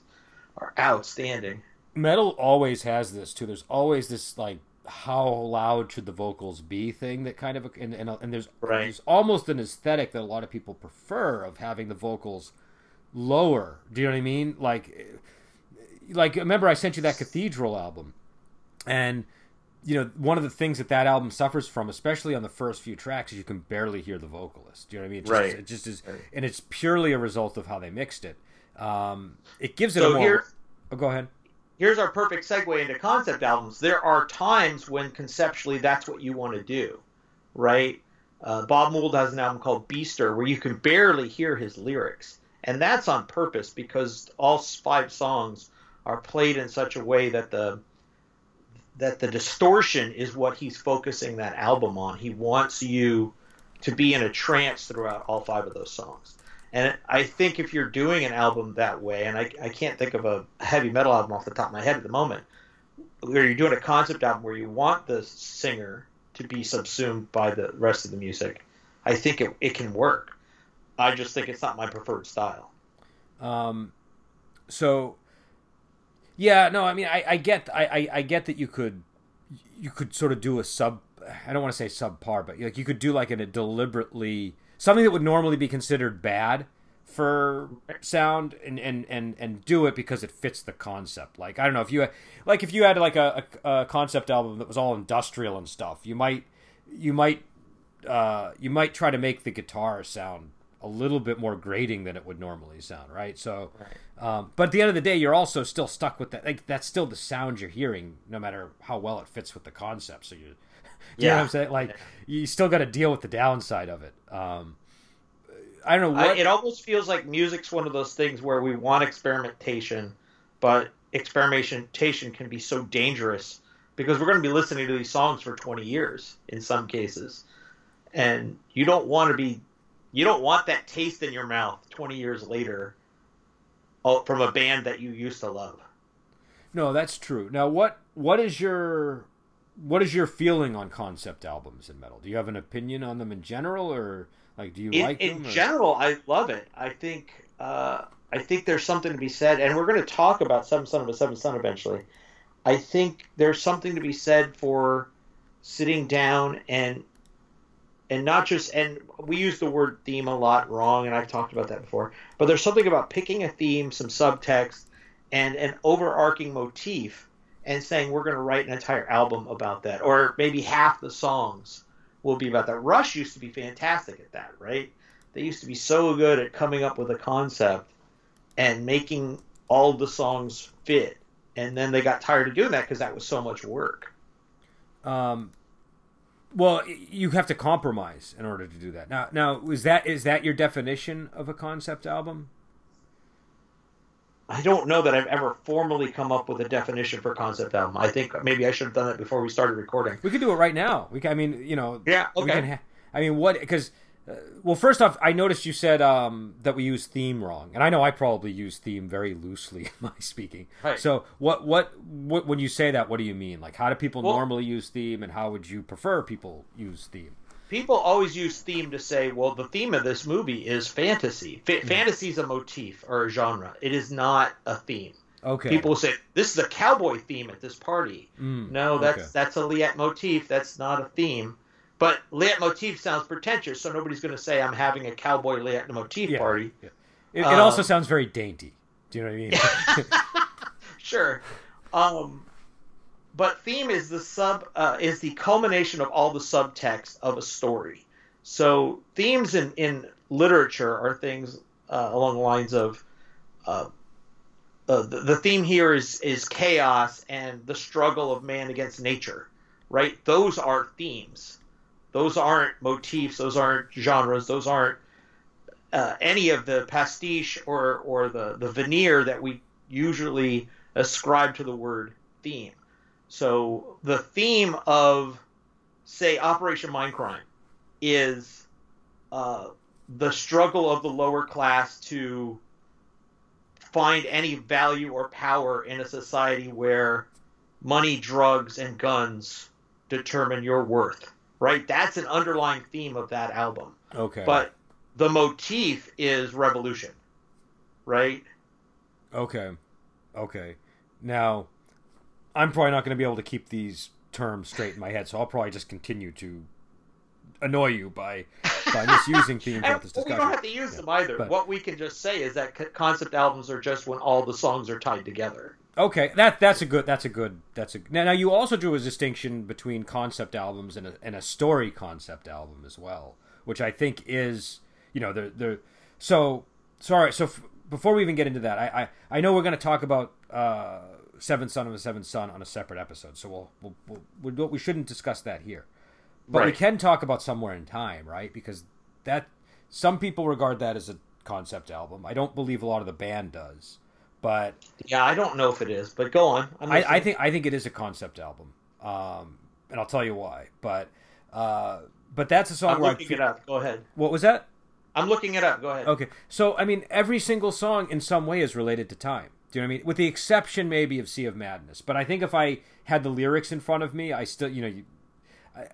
are outstanding. metal always has this too. There's always this like how loud should the vocals be thing that kind of and and, and there's Right. there's almost an aesthetic that a lot of people prefer of having the vocals lower. Do you know what I mean? Like like remember I sent you that Cathedral album, and you know one of the things that that album suffers from, especially on the first few tracks, is you can barely hear the vocalist. Do you know what I mean? It just, Right. It just is, Right. and it's purely a result of how they mixed it. Um, it gives it So a more. here- oh, go ahead. here's our perfect segue into concept albums. There are times when conceptually that's what you want to do, right? Uh, Bob Mould has an album called Beaster where you can barely hear his lyrics, and that's on purpose because all five songs are played in such a way that the that the distortion is what he's focusing that album on. He wants you to be in a trance throughout all five of those songs. And I think if you're doing an album that way, and I, I can't think of a heavy metal album off the top of my head at the moment, where you're doing a concept album where you want the singer to be subsumed by the rest of the music, I think it, it can work. I just think it's not my preferred style. Um, so yeah, no, I mean, I, I get, I, I, I get that you could, you could sort of do a sub. I don't want to say subpar, but like you could do like in a deliberately something that would normally be considered bad for sound and, and, and, and do it because it fits the concept. Like I don't know if you had, like if you had like a, a, a concept album that was all industrial and stuff, you might you might uh, you might try to make the guitar sound a little bit more grating than it would normally sound, right? So, um, but at the end of the day, you're also still stuck with that. Like that's still the sound you're hearing, no matter how well it fits with the concept. So you, you know what Yeah. I'm saying? Like you still got to deal with the downside of it. Um, I don't know I, it almost feels like music's one of those things where we want experimentation, but experimentation can be so dangerous because we're going to be listening to these songs for 20 years in some cases, and you don't want to be, you don't want that taste in your mouth 20 years later, oh, from a band that you used to love. No, that's true. Now, what what is your what is your feeling on concept albums in metal? Do you have an opinion on them in general, or like do you in, like in them? general, I love it. I think uh, I think there's something to be said, and we're going to talk about Seven Son of a Seven Son eventually. I think there's something to be said for sitting down and and not just and we use the word theme a lot wrong, and I've talked about that before. But there's something about picking a theme, some subtext, and an overarching motif, and saying we're going to write an entire album about that, or maybe half the songs will be about that. Rush used to be fantastic at that, right? They used to be so good at coming up with a concept and making all the songs fit. And then they got tired of doing that because that was so much work. Um, well, you have to compromise in order to do that. Now, now is that is that your definition of a concept album? I don't know that I've ever formally come up with a definition for concept album. I think maybe I should have done it before we started recording. We could do it right now. We, can, I mean, you know, Yeah, we okay. can. Ha- I mean, what? Because, uh, well, first off, I noticed you said um, that we use theme wrong, and I know I probably use theme very loosely in my speaking. Right. So, what, what, what, when you say that, what do you mean? Like, how do people Well- normally use theme, and how would you prefer people use theme? People always use theme to say, well, the theme of this movie is fantasy. Fa- Fantasy is a motif or a genre. It is not a theme. Okay. People will say, this is a cowboy theme at this party. Mm, No, that's okay. that's a leitmotif. That's not a theme. But leitmotif sounds pretentious, so nobody's going to say I'm having a cowboy leitmotif Yeah. party. It, it also Um, sounds very dainty. Do you know what I mean? Sure. Um, but theme is the sub uh, is the culmination of all the subtext of a story. So themes in in literature are things uh, along the lines of uh, uh, the, the theme here is is chaos and the struggle of man against nature, right? Those are themes. Those aren't motifs. Those aren't genres. Those aren't uh, any of the pastiche or or the the veneer that we usually ascribe to the word theme. So the theme of say Operation Mindcrime is uh, the struggle of the lower class to find any value or power in a society where money, drugs, and guns determine your worth. Right? That's an underlying theme of that album. Okay. But the motif is revolution. Right? Okay. Okay. Now, I'm probably not going to be able to keep these terms straight in my head, so I'll probably just continue to annoy you by by misusing themes throughout this well, we discussion. don't have to use Yeah. them either. But- what we can just say is that concept albums are just when all the songs are tied together. Okay, that that's a good that's a good that's a now, now you also drew a distinction between concept albums and a, and a story concept album as well, which I think is you know the the so sorry so f- before we even get into that, I I, I know we're going to talk about uh, Seventh Son of a Seventh Son on a separate episode, so we'll we'll, we'll, we'll we shouldn't discuss that here, but we can talk about Somewhere in Time, right? Because that some people regard that as a concept album. I don't believe a lot of the band does, but Yeah, I don't know if it is, but go on. I, I think I think it is a concept album, um, and I'll tell you why. But uh, but that's a song I'm where I feel, it up. Go ahead. What was that? I'm looking it up. Go ahead. Okay, so I mean, every single song in some way is related to time. Do you know what I mean? With the exception maybe of Sea of Madness. But I think if I had the lyrics in front of me, I still, you know, you,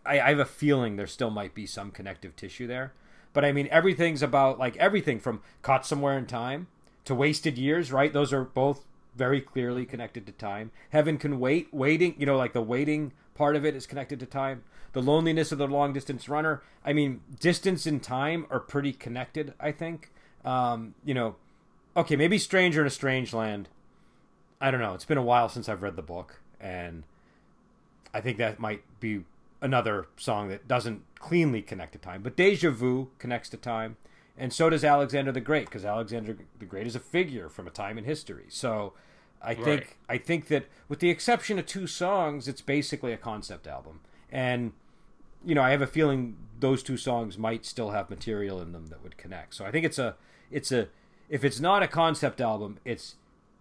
I, I have a feeling there still might be some connective tissue there. But I mean, everything's about like everything from Caught Somewhere in Time to Wasted Years, right? Those are both very clearly connected to time. Heaven Can Wait, waiting, you know, like the waiting part of it is connected to time. The loneliness of the long distance runner. I mean, distance and time are pretty connected, I think. Um, you know, okay, maybe Stranger in a Strange Land. I don't know. It's been a while since I've read the book, and I think that might be another song that doesn't cleanly connect to time. But Deja Vu connects to time, and so does Alexander the Great, because Alexander the Great is a figure from a time in history. So I think Right. I think that with the exception of two songs, it's basically a concept album, and you know I have a feeling those two songs might still have material in them that would connect. So I think it's a it's a if it's not a concept album, it's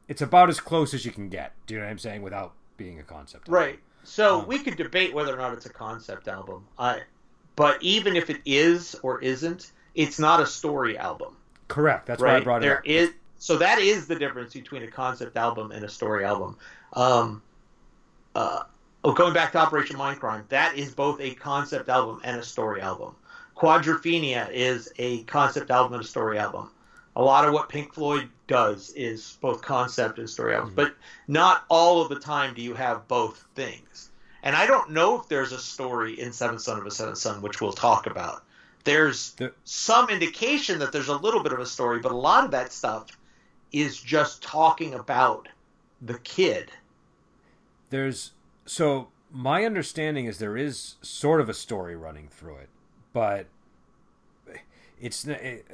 it's about as close as you can get. Do you know what I'm saying? Without being a concept album. Right. So Um, we could debate whether or not it's a concept album. I, but even if it is or isn't, it's not a story album. Correct. That's why I right? brought it There up. is so that is the difference between a concept album and a story album. Um, uh, oh, going back to Operation Mindcrime, that is both a concept album and a story album. Quadrophenia is a concept album and a story album. A lot of what Pink Floyd does is both concept and story albums, Mhm. but not all of the time do you have both things. And I don't know if there's a story in Seventh Son of a Seventh Son, which we'll talk about. There's The- some indication that there's a little bit of a story, but a lot of that stuff is just talking about the kid. There's so my understanding is there is sort of a story running through it, but it's it,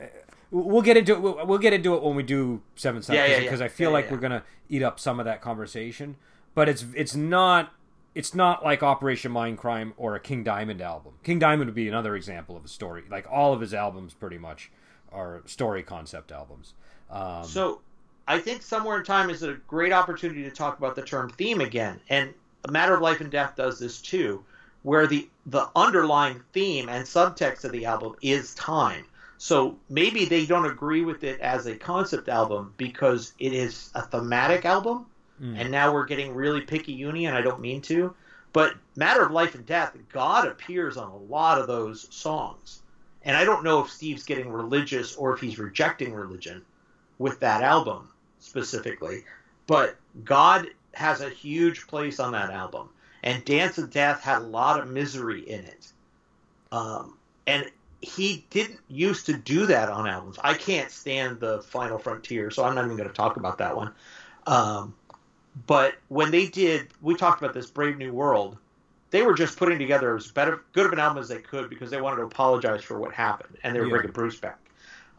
we'll get into it. We'll, we'll get into it when we do Seven Sons Yeah, yeah, yeah. because I feel like we're gonna eat up some of that conversation. But it's it's not it's not like Operation Mindcrime or a King Diamond album. King Diamond would be another example of a story. Like all of his albums, pretty much, are story concept albums. Um, So I think Somewhere in Time is a great opportunity to talk about the term theme again. And A Matter of Life and Death does this too, where the, the underlying theme and subtext of the album is time. So maybe they don't agree with it as a concept album because it is a thematic album. mm. and now we're getting really picky uni and i don't mean to but matter of life and death god appears on a lot of those songs and i don't know if steve's getting religious or if he's rejecting religion with that album specifically but god has a huge place on that album and dance of death had a lot of misery in it um, and he didn't used to do that on albums i can't stand the final frontier so i'm not even going to talk about that one um, but when they did, we talked about this Brave New World. They were just putting together as better, good of an album as they could because they wanted to apologize for what happened, and they were Yeah. bringing Bruce back.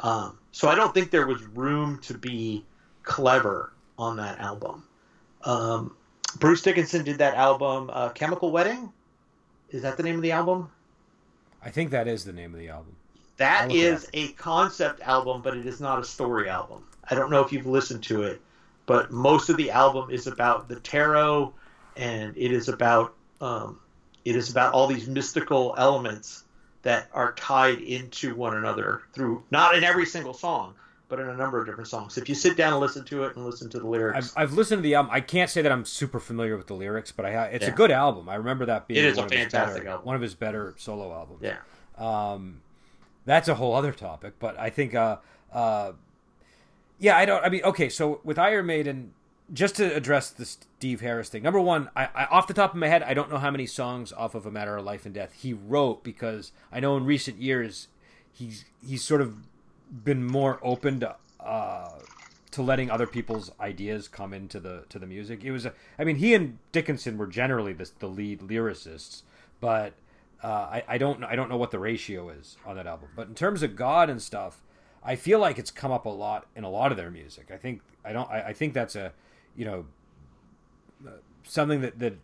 Um, so I don't think there was room to be clever on that album. Um, Bruce Dickinson did that album, uh, Chemical Wedding. Is that the name of the album? I think that is the name of the album. I'll That look it is a concept album, but it is not a story album. I don't know if you've listened to it, but most of the album is about the tarot, and it is about um, it is about all these mystical elements that are tied into one another through not in every single song, but in a number of different songs. If you sit down and listen to it and listen to the lyrics, I've, I've listened to the album. I can't say that I'm super familiar with the lyrics, but I ha- it's a good album. I remember that being It is a one of his fantastic better, album. one of his better solo albums. yeah, Um, that's a whole other topic, but I think, uh, uh, yeah, I don't. I mean, okay, so with Iron Maiden, just to address the Steve Harris thing. Number one, I, I off the top of my head, I don't know how many songs off of A Matter of Life and Death he wrote because I know in recent years he's he's sort of been more open to uh, to letting other people's ideas come into the to the music. It was, a, I mean, he and Dickinson were generally the, the lead lyricists, but uh, I, I don't know I don't know what the ratio is on that album. But in terms of God and stuff, I feel like it's come up a lot in a lot of their music. I think I don't I, I think that's a you know something that that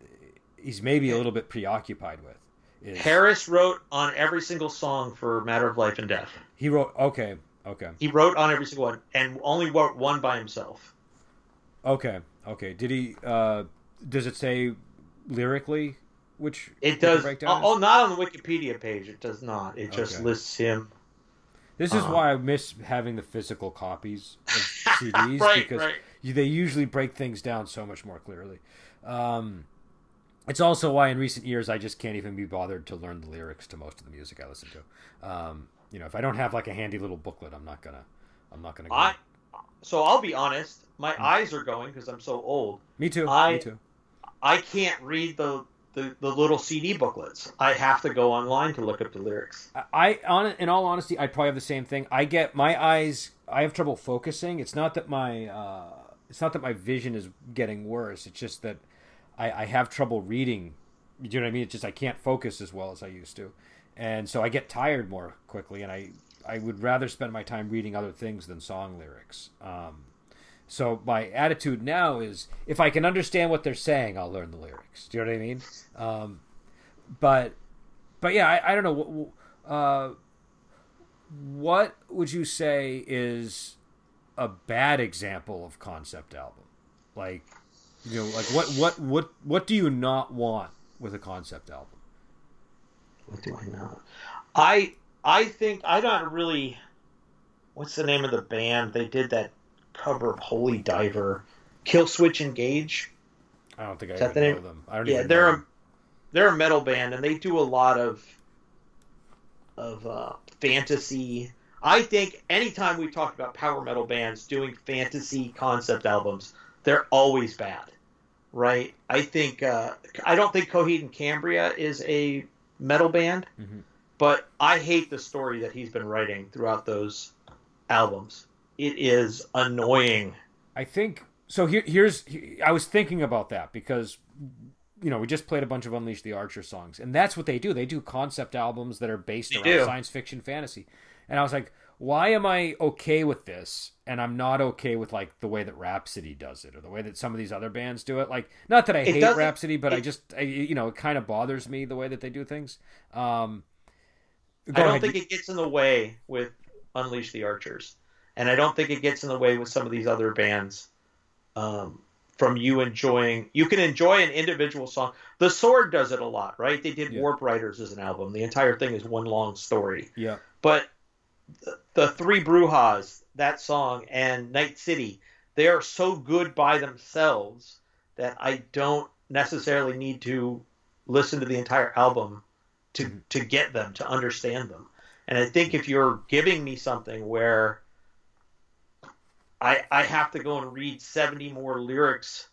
he's maybe a little bit preoccupied with. Is Harris wrote on every single song for Matter of Life and Death. he wrote okay okay He wrote on every single one, and only wrote one by himself. okay okay. Did he? uh Does it say lyrically which It does. breakdown Oh, oh, not on the Wikipedia page. It does not. It just Okay. lists him. This is Uh-huh. why I miss having the physical copies of CDs Right, because right. you, they usually break things down so much more clearly. Um, it's also why in recent years I just can't even be bothered to learn the lyrics to most of the music I listen to. Um, you know, if I don't have like a handy little booklet, I'm not gonna, I'm not gonna. Go. I. So I'll be honest. My Hmm. eyes are going because I'm so old. me too. I- me too. I can't read the, the the little CD booklets. I have to go online to look up the lyrics. I, I on in all honesty, I probably have the same thing. I get my eyes. I have trouble focusing. It's not that my uh, it's not that my vision is getting worse. It's just that I, I have trouble reading. You know what I mean? It's just I can't focus as well as I used to, and so I get tired more quickly. And I I would rather spend my time reading other things than song lyrics. Um, so my attitude now is if I can understand what they're saying, I'll learn the lyrics. Do you know what I mean? Um, but but yeah, I, I don't know. Uh, what would you say is a bad example of concept album? Like, you know, like what what what what do you not want with a concept album? What do I know? I I think I don't really. What's the name of the band? They did that cover of Holy Diver, Killswitch Engage. I don't think I Is that even the know name? them. I don't Yeah, even they're know a they're a metal band, and they do a lot of of uh, fantasy. I think anytime we talk about power metal bands doing fantasy concept albums, they're always bad, right? I think uh, I don't think Coheed and Cambria is a metal band, Mhm. but I hate the story that he's been writing throughout those albums. It is annoying. I think so. Here, here's I was thinking about that because you know we just played a bunch of Unleash the Archer songs, and that's what they do. They do concept albums that are based They around do. science fiction, fantasy. And I was like, why am I okay with this, and I'm not okay with like the way that Rhapsody does it, or the way that some of these other bands do it? Like, not that I It hate Rhapsody, but I just I, you know it kind of bothers me the way that they do things. Um, I don't ahead. think it gets in the way with Unleash the Archers, and I don't think it gets in the way with some of these other bands. Um, from you enjoying, you can enjoy an individual song. The Sword does it a lot, right? They did Yeah. Warp Riders as an album. The entire thing is one long story. yeah, But the, the Tres Brujas, that song, and Night City, they are so good by themselves that I don't necessarily need to listen to the entire album to Mhm. to get them to understand them. And I think if you're giving me something where I I have to go and read 70 more lyrics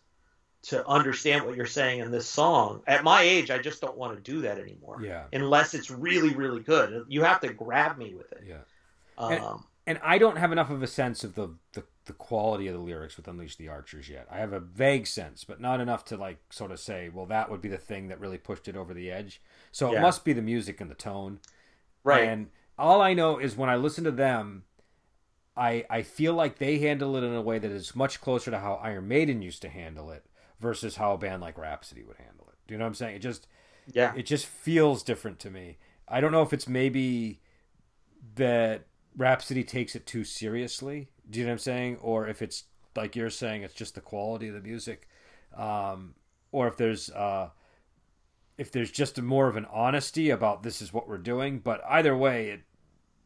to understand what you're saying in this song, at my age, I just don't want to do that anymore yeah. unless it's really really good. You have to grab me with it. Yeah. Um, and I don't have enough of a sense of the, the the quality of the lyrics with Unleash the Archers yet. I have a vague sense, but not enough to like sort of say, well, that would be the thing that really pushed it over the edge. So it must be the music and the tone. Right. And all I know is when I listen to them, I I feel like they handle it in a way that is much closer to how Iron Maiden used to handle it versus how a band like Rhapsody would handle it. Do you know what I'm saying? It just yeah. it just feels different to me. I don't know if it's maybe that Rhapsody takes it too seriously. Do you know what I'm saying? Or if it's like you're saying, it's just the quality of the music, um, or if there's uh, if there's just more of an honesty about this is what we're doing. But either way, it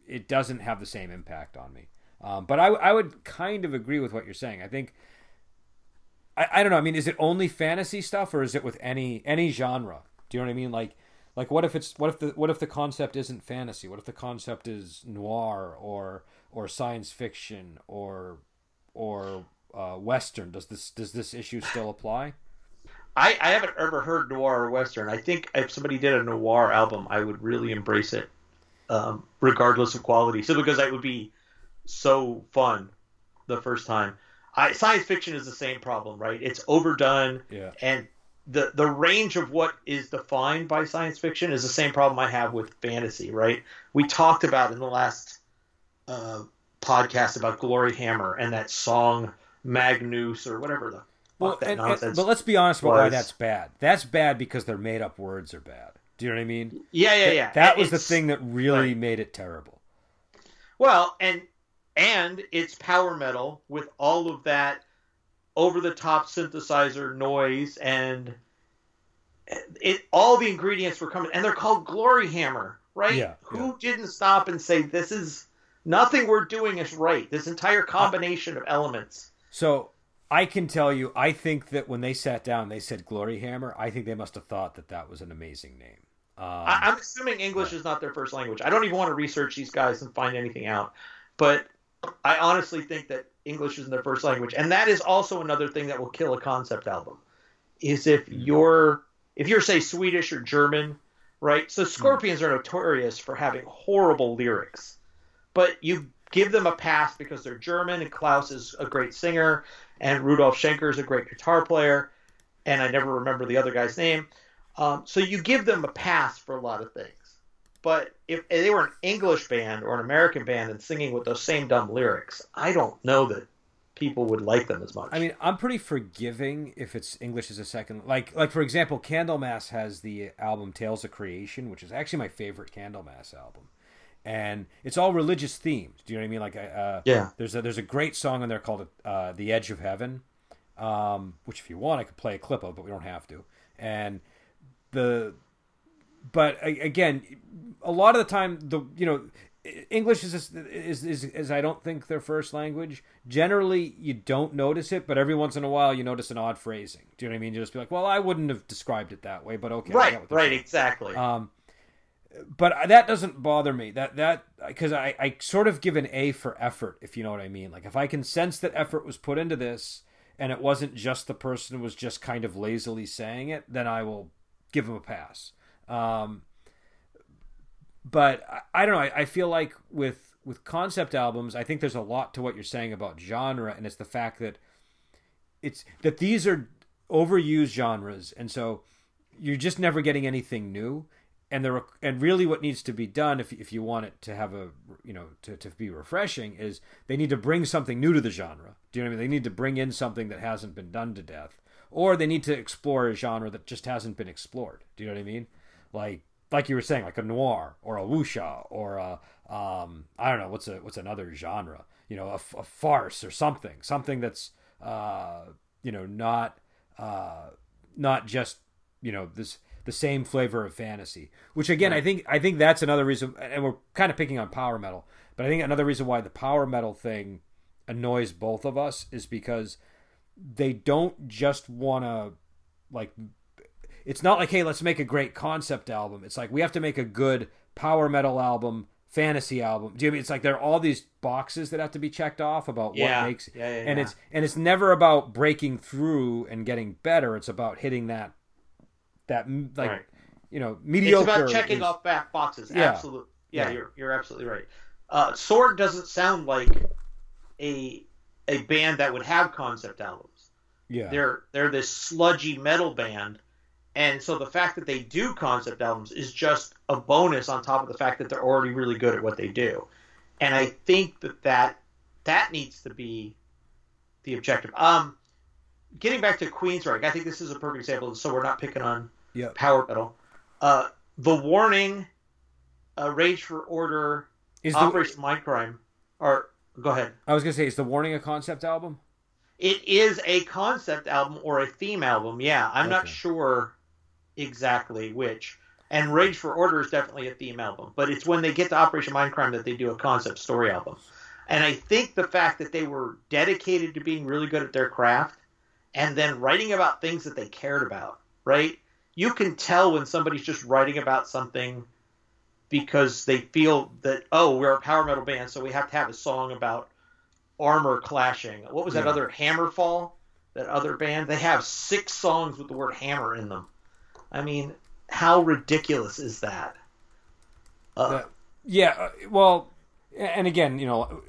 it doesn't have the same impact on me. Um, but I, I would kind of agree with what you're saying. I think I, I don't know. I mean, is it only fantasy stuff or is it with any any genre? Do you know what I mean? Like like what if it's what if the what if the concept isn't fantasy? What if the concept is noir or or science fiction or or uh, western? Does this does this issue still apply? I, I haven't ever heard noir or western. I think if somebody did a noir album, I would really embrace it, um, regardless of quality. So because that would be so fun the first time. I, science fiction is the same problem, right? It's overdone, Yeah. and the the range of what is defined by science fiction is the same problem I have with fantasy, right? We talked about in the last uh, podcast about Gloryhammer and that song Magnus or whatever the Well, that and- and- but let's be honest about why that's bad. That's bad because their made up words are bad. Do you know what I mean? yeah, yeah, yeah. That And was the thing that really right. made it terrible. Well, and and it's power metal with all of that over the top synthesizer noise and it all the ingredients were coming and they're called gloryhammer, right? Yeah, Who didn't stop and say this is nothing we're doing is right. This entire combination of elements. So I can tell you, I think that when they sat down, they said Gloryhammer. I think they must have thought that that was an amazing name. Um, I, I'm assuming English is not their first language. I don't even want to research these guys and find anything out. But I honestly think that English isn't their first language, and that is also another thing that will kill a concept album. Is if you're if you're say Swedish or German, right? So Scorpions are notorious for having horrible lyrics, but you give them a pass because they're German and Klaus is a great singer and Rudolf Schenker is a great guitar player, and I never remember the other guy's name. Um, so you give them a pass for a lot of things. But if they were an English band or an American band and singing with those same dumb lyrics, I don't know that people would like them as much. I mean, I'm pretty forgiving if it's English as a second. Like, like for example, Candlemass has the album Tales of Creation, which is actually my favorite Candlemass album, and it's all religious themed. Do you know what I mean? Like, uh, Yeah. There's a there's a great song in there called uh, "The Edge of Heaven," um, which if you want, I could play a clip of, but we don't have to. And the but again, a lot of the time, the you know, English is is is, is I don't think their first language. Generally, you don't notice it, but every once in a while, you notice an odd phrasing. Do you know what I mean? You just be like, well, I wouldn't have described it that way, but okay, right, right, saying. exactly. Um, but that doesn't bother me. That that because I I sort of give an A for effort, if you know what I mean. Like if I can sense that effort was put into this, and it wasn't just the person who was just kind of lazily saying it, then I will give him a pass. Um, but I, I don't know. I, I feel like with with concept albums, I think there's a lot to what you're saying about genre, and it's the fact that it's that these are overused genres, and so you're just never getting anything new. And there and really, what needs to be done if if you want it to have a you know to, to be refreshing is they need to bring something new to the genre. Do you know what I mean? They need to bring in something that hasn't been done to death, or they need to explore a genre that just hasn't been explored. Do you know what I mean? Like like you were saying, like a noir or a wuxia or a um, I don't know what's a what's another genre. You know, a, a farce or something, something that's uh, you know not uh, not just you know this the same flavor of fantasy. Which again, I think I think that's another reason, and we're kind of picking on power metal, but I think another reason why the power metal thing annoys both of us is because they don't just want to like it's not like hey let's make a great concept album it's like we have to make a good power metal album fantasy album do you know I mean it's like there are all these boxes that have to be checked off about Yeah. what makes Yeah, yeah, and it's and it's never about breaking through and getting better it's about hitting that that like Right. you know mediocre it's about checking is- off back boxes. Yeah. Absolutely. Yeah, Yeah. you're you're absolutely right. Uh, Sword doesn't sound like a a band that would have concept albums. Yeah. They're they're this sludgy metal band, and so the fact that they do concept albums is just a bonus on top of the fact that they're already really good at what they do. And I think that that that needs to be the objective. Um, getting back to Queensryche, I think this is a perfect example. So we're not picking on Yeah. power metal. Uh, the Warning, uh, Rage for Order, Is the, Operation Mindcrime, or go ahead. I was gonna say, is the Warning a concept album? It is a concept album or a theme album. Yeah, I'm not sure exactly which. And Rage for Order is definitely a theme album, but it's when they get to Operation Mindcrime that they do a concept story album. And I think the fact that they were dedicated to being really good at their craft and then writing about things that they cared about, right? You can tell when somebody's just writing about something because they feel that, oh, we're a power metal band, so we have to have a song about armor clashing. What was that Yeah. other Hammerfall? That other band? They have six songs with the word hammer in them. I mean, how ridiculous is that? Uh, Yeah. uh, Well, and again, you know,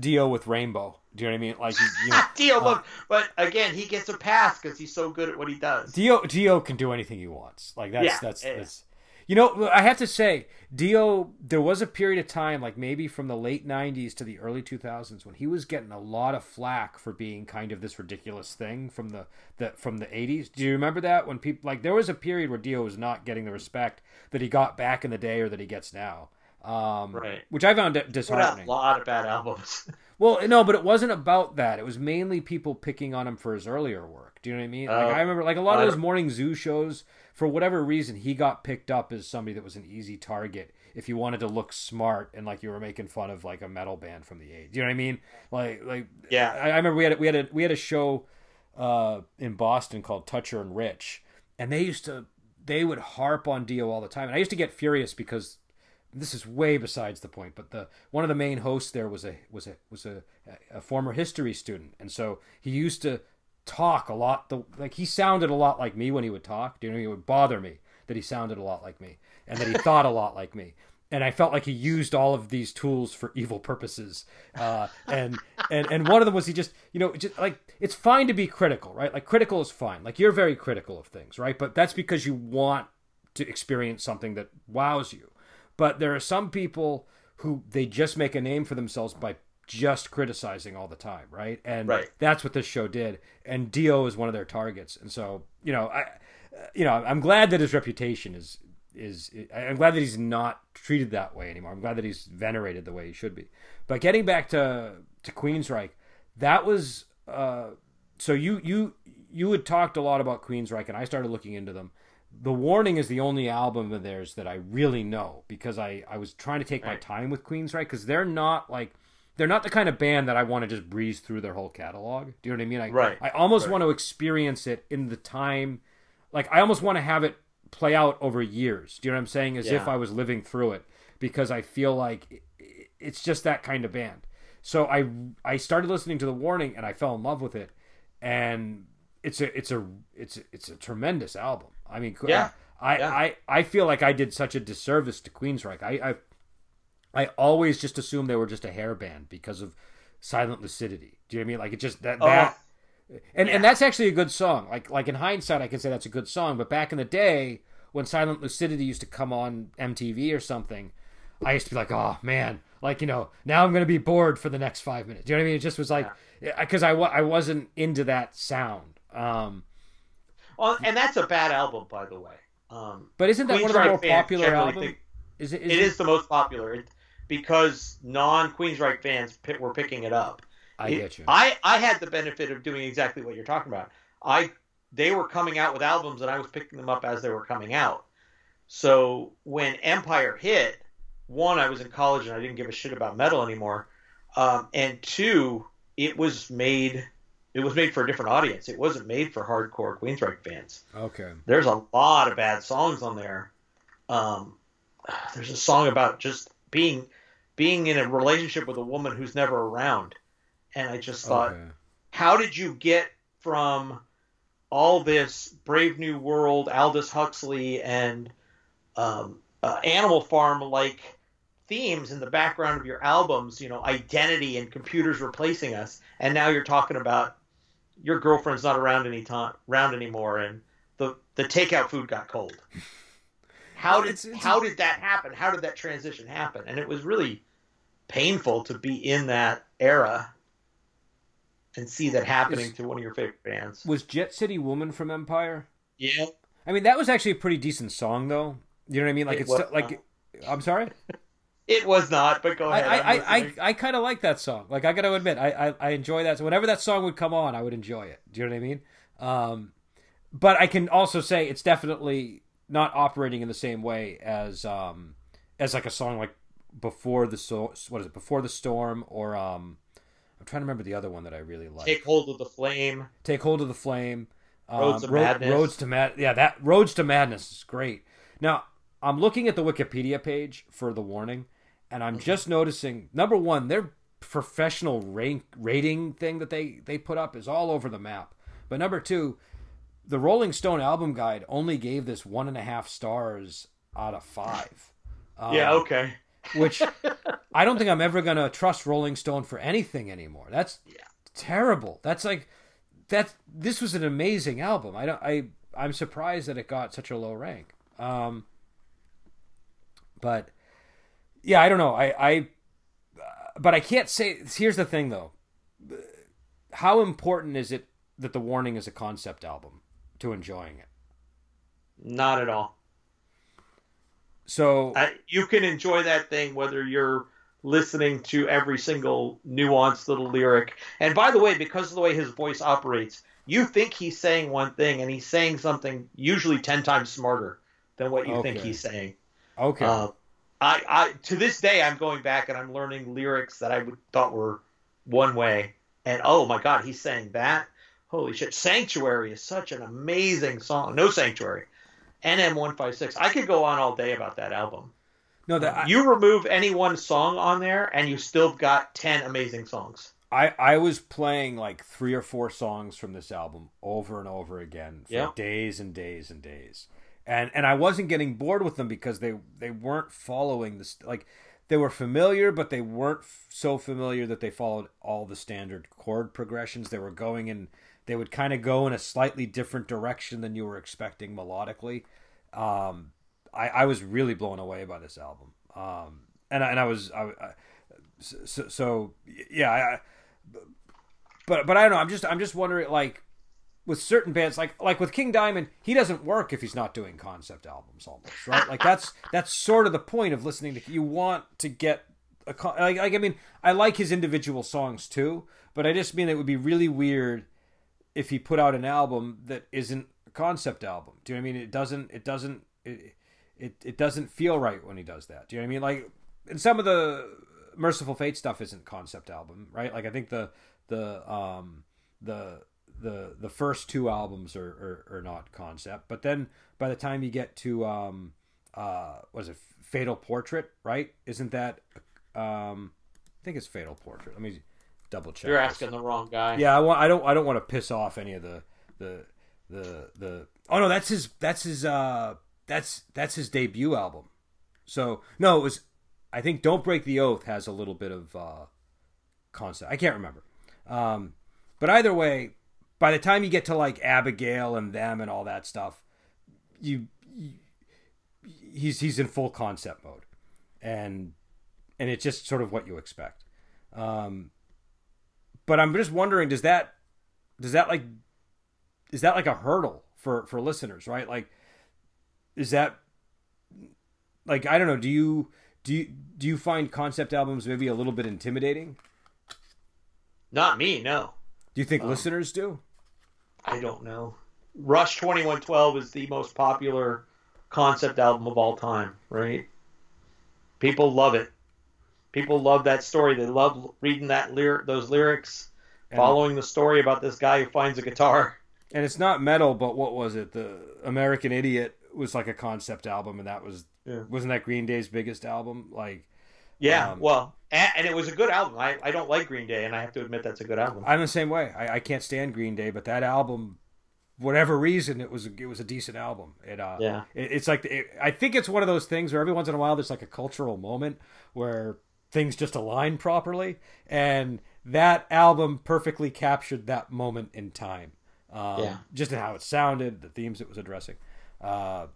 Dio with Rainbow. Do you know what I mean? Like, you, you know, Dio, uh, look, but again, he gets a pass because he's so good at what he does. Dio Dio can do anything he wants. Like that's Yeah, that's yeah. that's. You know, I have to say, Dio. There was a period of time, like maybe from the late '90s to the early 2000s, when he was getting a lot of flack for being kind of this ridiculous thing from the, the from the '80s. Do you remember that when people like there was a period where Dio was not getting the respect that he got back in the day or that he gets now, um, Right. Which I found Put out disheartening. a lot of bad albums. Well, no, but it wasn't about that. It was mainly people picking on him for his earlier work. Do you know what I mean? Like Oh. I remember, like a lot I of those morning zoo shows. For whatever reason, he got picked up as somebody that was an easy target if you wanted to look smart and like you were making fun of like a metal band from the '80s. You know what I mean? Like, like Yeah. I, I remember we had a, we had a we had a show uh, in Boston called Toucher and Rich, and they used to they would harp on Dio all the time, and I used to get furious because this is way besides the point, but the one of the main hosts there was a was a was a, a former history student, and so he used to talk a lot. The like he sounded a lot like me when he would talk. Do you know? It would bother me that he sounded a lot like me, and that he thought a lot like me. And I felt like he used all of these tools for evil purposes. Uh, and and and one of them was he just you know just like it's fine to be critical, right? Like critical is fine. Like you're very critical of things, right? But that's because you want to experience something that wows you. But there are some people who they just make a name for themselves by just criticizing all the time, right? And Right. that's what this show did. And Dio is one of their targets. And so, you know, I, you know, I'm glad that his reputation is is. I'm glad that he's not treated that way anymore. I'm glad that he's venerated the way he should be. But getting back to to Queensryche, that was. Uh, so you you you had talked a lot about Queensryche, and I started looking into them. The Warning is the only album of theirs that I really know because I, I was trying to take my time with Queensryche because they're not like they're not the kind of band that I want to just breeze through their whole catalog. Do you know what I mean? I, Right. I almost Right. want to experience it in the time, like I almost want to have it play out over years. Do you know what I'm saying? As if I was living through it because I feel like i- i- it's just that kind of band. So I I started listening to the Warning and I fell in love with it, and it's a it's a it's a, it's a tremendous album. I mean, Yeah. I, Yeah. I I feel like I did such a disservice to Queensryche. I I I always just assumed they were just a hair band because of Silent Lucidity. Do you know what I mean? Like it just that Oh, that and yeah. and that's actually a good song. Like like in hindsight, I can say that's a good song. But back in the day, when Silent Lucidity used to come on MTV or something, I used to be like, oh man, like you know, now I'm gonna be bored for the next five minutes. Do you know what I mean? It just was like because I I wasn't into that sound. Um, Well, and that's a bad album, by the way. Um, but isn't that one of the more popular albums? think- Is it? Is it is the most popular it, because non-Queensryche fans pi- were picking it up. I get you. I I had the benefit of doing exactly what you're talking about. I they were coming out with albums and I was picking them up as they were coming out. So when Empire hit, one I was in college and I didn't give a shit about metal anymore, um, and two it was made it was made for a different audience. It wasn't made for hardcore Queensryche fans okay. there's a lot of bad songs on there. Um, there's a song about just being being in a relationship with a woman who's never around, and I just thought, okay. how did you get from all this Brave New World, Aldous Huxley, and um, uh, Animal Farm like themes in the background of your albums, you know, identity and computers replacing us, and now you're talking about your girlfriend's not around any time around anymore, and the the takeout food got cold. How did It's- it's- how did that happen? How did that transition happen? And it was really painful to be in that era and see that happening to one of your favorite bands. Was Jet City Woman from Empire? Yeah, I mean, that was actually a pretty decent song, though. You know what I mean? Like It it's still, like, I'm sorry. it was not. But go ahead. I, I. I, I kind of like that song. Like I got to admit, I, I I enjoy that. So whenever that song would come on, I would enjoy it. Do you know what I mean? Um, but I can also say it's definitely not operating in the same way as um as like a song like before the so what is it before the storm or um I'm trying to remember the other one that I really like. Take hold of the flame. Take hold of the flame. Um, Roads to Ro- Madness. Roads to Mad. Yeah, that Roads to Madness is great. Now I'm looking at the Wikipedia page for the warning, and I'm just noticing number one, their professional rank rating thing that they they put up is all over the map. But number two, the Rolling Stone album guide only gave this one and a half stars out of five. Um, yeah. Okay. which I don't think I'm ever gonna trust Rolling Stone for anything anymore. That's terrible. That's like that. This was an amazing album. I don't. I I'm surprised that it got such a low rank. Um, but yeah, I don't know. I I but I can't say. Here's the thing, though. How important is it that the Warning is a concept album to enjoying it? Not at all. So I, you can enjoy that thing whether you're listening to every single nuanced little lyric. And by the way, because of the way his voice operates, you think he's saying one thing and he's saying something usually 10 times smarter than what you think he's saying. okay, Uh, I, I to this day I'm going back and I'm learning lyrics that I would, thought were one way, and oh my god, he's saying that. Holy shit! Sanctuary is such an amazing song. No Sanctuary, NM156. I could go on all day about that album. no, that I- you remove any one song on there, and you still got ten amazing songs. I, I was playing like three or four songs from this album over and over again for Yeah. days and days and days, and and I wasn't getting bored with them because they they weren't following this like they were familiar, but they weren't f- so familiar that they followed all the standard chord progressions. They were going in they would kind of go in a slightly different direction than you were expecting melodically. Um, I, I was really blown away by this album, um, and I, and I was I, I so, so yeah I, but but I don't know. I'm just I'm just wondering like with certain bands like like with King Diamond, he doesn't work if he's not doing concept albums almost, right? Like that's that's sort of the point of listening to you want to get a like, like I mean, I like his individual songs too, but I just mean it would be really weird if he put out an album that isn't a concept album. Do you know what I mean? It doesn't it doesn't it it, it doesn't feel right when he does that. Do you know what I mean? Like and some of the Mercyful Fate stuff isn't concept album, right? Like I think the the um the the the first two albums are, are, are not concept, but then by the time you get to um uh what is it Fatal Portrait, right? Isn't that um I think it's Fatal Portrait. Let me double check. You're this. asking the wrong guy. Yeah, I want. I don't. I don't want to piss off any of the the the the. Oh no, that's his. That's his. Uh, that's that's his debut album. So no, it was. I think "Don't Break the Oath" has a little bit of uh, concept. I can't remember. Um, but either way, by the time you get to like Abigail and them and all that stuff, you, you he's he's in full concept mode, and and it's just sort of what you expect. Um, but I'm just wondering, does that does that like is that like a hurdle for for listeners, right? Like, is that like I don't know? Do you do you do you find concept albums maybe a little bit intimidating? Not me, no. Do you think listeners do? I don't know. Rush 2112 is the most popular concept album of all time, right? People love it. People love that story. They love reading that lyric, those lyrics, And- following the story about this guy who finds a guitar. And it's not metal, but what was it? The American Idiot was like a concept album, and that was Yeah. wasn't that Green Day's biggest album? Like, Yeah, Um, well, and, and it was a good album. I, I don't like Green Day, and I have to admit that's a good album. I'm the same way. I, I can't stand Green Day, but that album whatever reason, it was it was a decent album. It uh, Yeah. it, it's like it, I think it's one of those things where every once in a while there's like a cultural moment where things just align properly, and that album perfectly captured that moment in time. Um, Yeah. just in how it sounded, the themes it was addressing. Uh,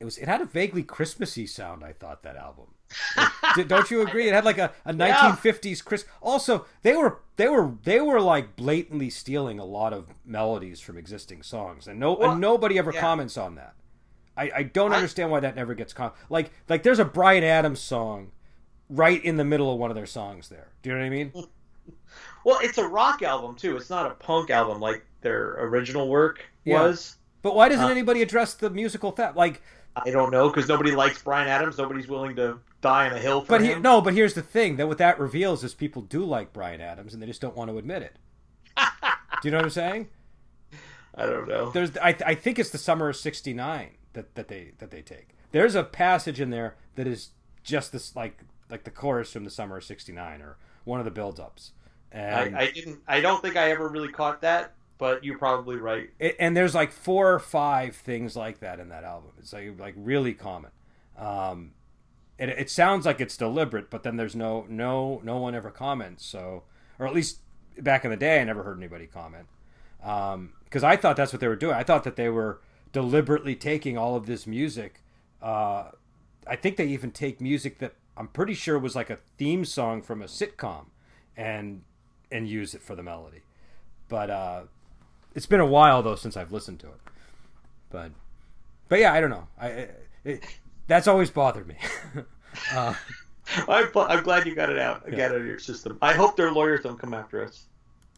it was it had a vaguely Christmassy sound. I thought that album. Don't you agree? It had like a, a 1950s Chris. Also, they were they were they were like blatantly stealing a lot of melodies from existing songs, and no Well, and nobody ever yeah. comments on that. I, I don't I- understand why that never gets com- like like there's a Bryan Adams song right in the middle of one of their songs there. Do you know what I mean? Well, it's a rock album too. It's not a punk album like their original work Yeah. was. But why doesn't Uh, anybody address the musical theft? Like, I don't know because nobody likes Bryan Adams. Nobody's willing to die on a hill for but he, no, but here's the thing that what that reveals is people do like Bryan Adams and they just don't want to admit it. do you know what I'm saying? I don't know. there's I, I think it's the summer of 69 that, that they that they take there's a passage in there that is just this like like the chorus from the summer of 69 or one of the build-ups and I, I didn't. I don't think I ever really caught that, but you're probably right. and there's like four or five things like that in that album it's like like really common um it, it sounds like it's deliberate but then there's no no no one ever comments so or at least back in the day i never heard anybody comment because i thought that's what they were doing i thought that they were deliberately taking all of this music uh i think they even take music that i'm pretty sure was like a theme song from a sitcom and and use it for the melody but uh it's been a while though since I've listened to it. But but yeah, I don't know. I it, that's always bothered me. uh, I'm, I'm glad you got it out. Get it out of your system. I hope their lawyers don't come after us.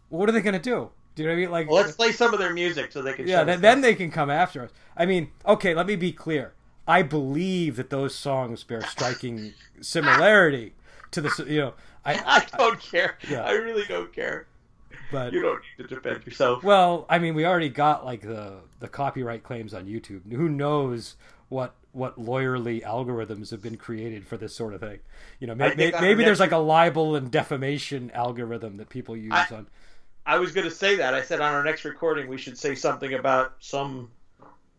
what are they gonna do? Do you know what I mean? Like Well, let's play some of their music so they can. yeah, shut then, us then they can come after us. I mean, okay, let me be clear. I believe that those songs bear striking similarity to the you know I, I don't care. Yeah. I really don't care. but You don't need to defend yourself. Well, I mean, we already got like the the copyright claims on YouTube. Who knows what what lawyerly algorithms have been created for this sort of thing? You know, I may, think may, on maybe there's like a libel and defamation algorithm that people use I- on. I was going to say that. I said on our next recording we should say something about some.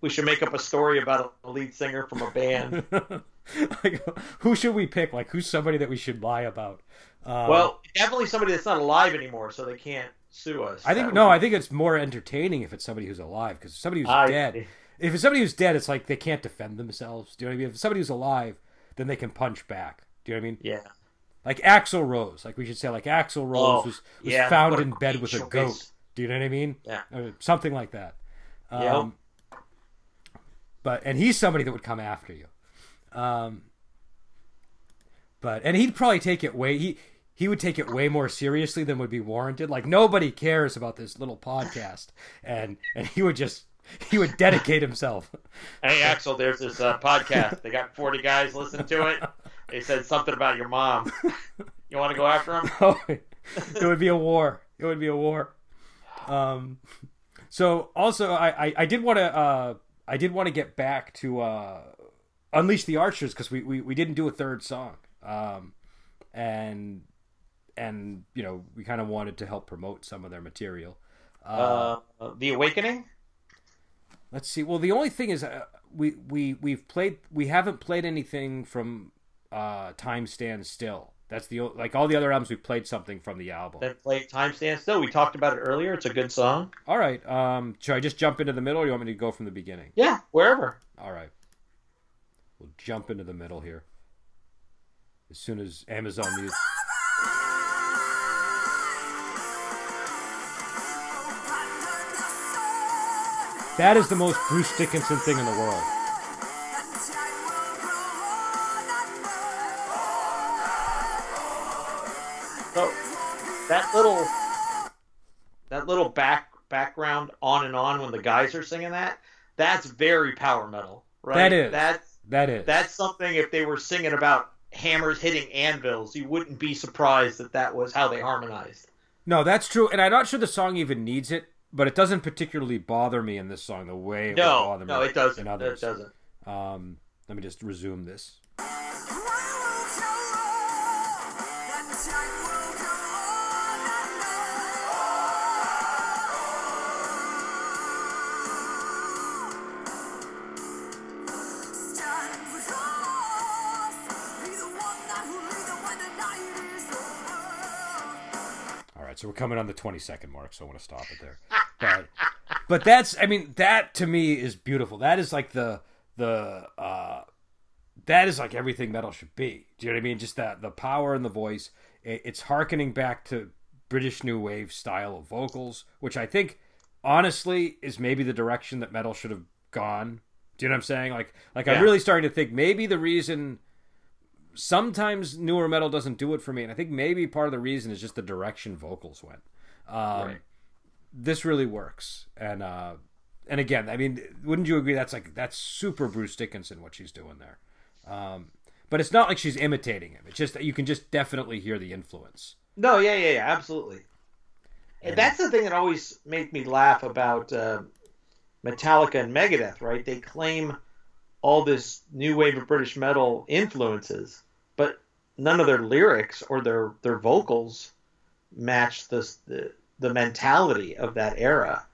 We should make up a story about a lead singer from a band. like, who should we pick? Like, who's somebody that we should lie about? Um, well, definitely somebody that's not alive anymore, so they can't sue us. I think no. would I think it's more entertaining if it's somebody who's alive because somebody who's I dead. If it's somebody who's dead, it's like they can't defend themselves. Do you know what I mean? If somebody who's alive, then they can punch back. Do you know what I mean? Yeah. Like Axl Rose, like we should say, like Axl Rose Oh, was, was yeah, found in bed with a goat. Do you know what I mean? Yeah. Or something like that. Um, But and he's somebody that would come after you. Um, but and he'd probably take it way he he would take it way more seriously than would be warranted. Like nobody cares about this little podcast, and and he would just he would dedicate himself. Hey Axl, there's this uh, podcast. They got 40 guys listening to it. They said something about your mom. You want to go after him? Oh, it would be a war. It would be a war. Um, so also, I, I, I did want to uh, I did want to get back to uh, Unleash the Archers because we, we, we didn't do a third song, um, and and you know we kind of wanted to help promote some of their material. Uh, Uh, the Awakening. Let's see. Well, the only thing is uh, we we we've played we haven't played anything from uh, Time Stands Still. That's the like all the other albums we played something from the album. Then play Time Stand Still. We talked about it earlier. It's a good song. All right. Um, should I just jump into the middle, or you want me to go from the beginning? Yeah, wherever. All right. We'll jump into the middle here. As soon as Amazon Music. That is the most Bruce Dickinson thing in the world. So that little that little back background on and on when the guys are singing that, that's very power metal, right? That is. That's That is. that's something if they were singing about hammers hitting anvils, you wouldn't be surprised that that was how they harmonized. No, that's true, and I'm not sure the song even needs it, but it doesn't particularly bother me in this song the way it no, would bother no, me it doesn't. in others. It doesn't. Um, let me just resume this. All right, so we're coming on the 20 second mark, so I want to stop it there. But but that's I mean that to me is beautiful. That is like the the uh that is like everything metal should be. Do you know what I mean? Just that the power and the voice. It, it's harkening back to British new wave style of vocals, which I think honestly is maybe the direction that metal should have gone. Do you know what I'm saying? Like like I'm really starting to think maybe the reason sometimes newer metal doesn't do it for me, and I think maybe part of the reason is just the direction vocals went. Um, Right. This really works, and uh, and again, I mean, wouldn't you agree? That's like that's super Bruce Dickinson what she's doing there. Um, but it's not like she's imitating him. It's just that you can just definitely hear the influence. No, yeah, yeah, yeah, absolutely. And that's the thing that always made me laugh about uh, Metallica and Megadeth, right? They claim all this new wave of British metal influences, but none of their lyrics or their their vocals match this the the mentality of that era.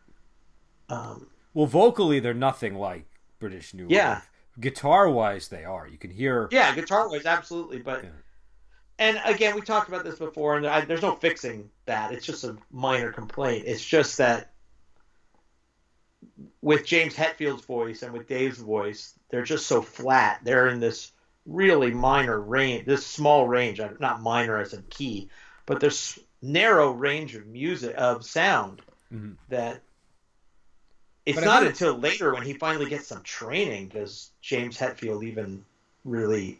Um, Well, vocally, they're nothing like British new Yeah. wave. Guitar wise, they are. You can hear. yeah, guitar wise, absolutely, but. Yeah. And again, we talked about this before, and I, there's no fixing that. It's just a minor complaint. It's just that with James Hetfield's voice and with Dave's voice, they're just so flat. They're in this really minor range, this small range, not minor as in key, but this narrow range of music, of sound Mhm. that it's But not think- until later when he finally gets some training does James Hetfield even really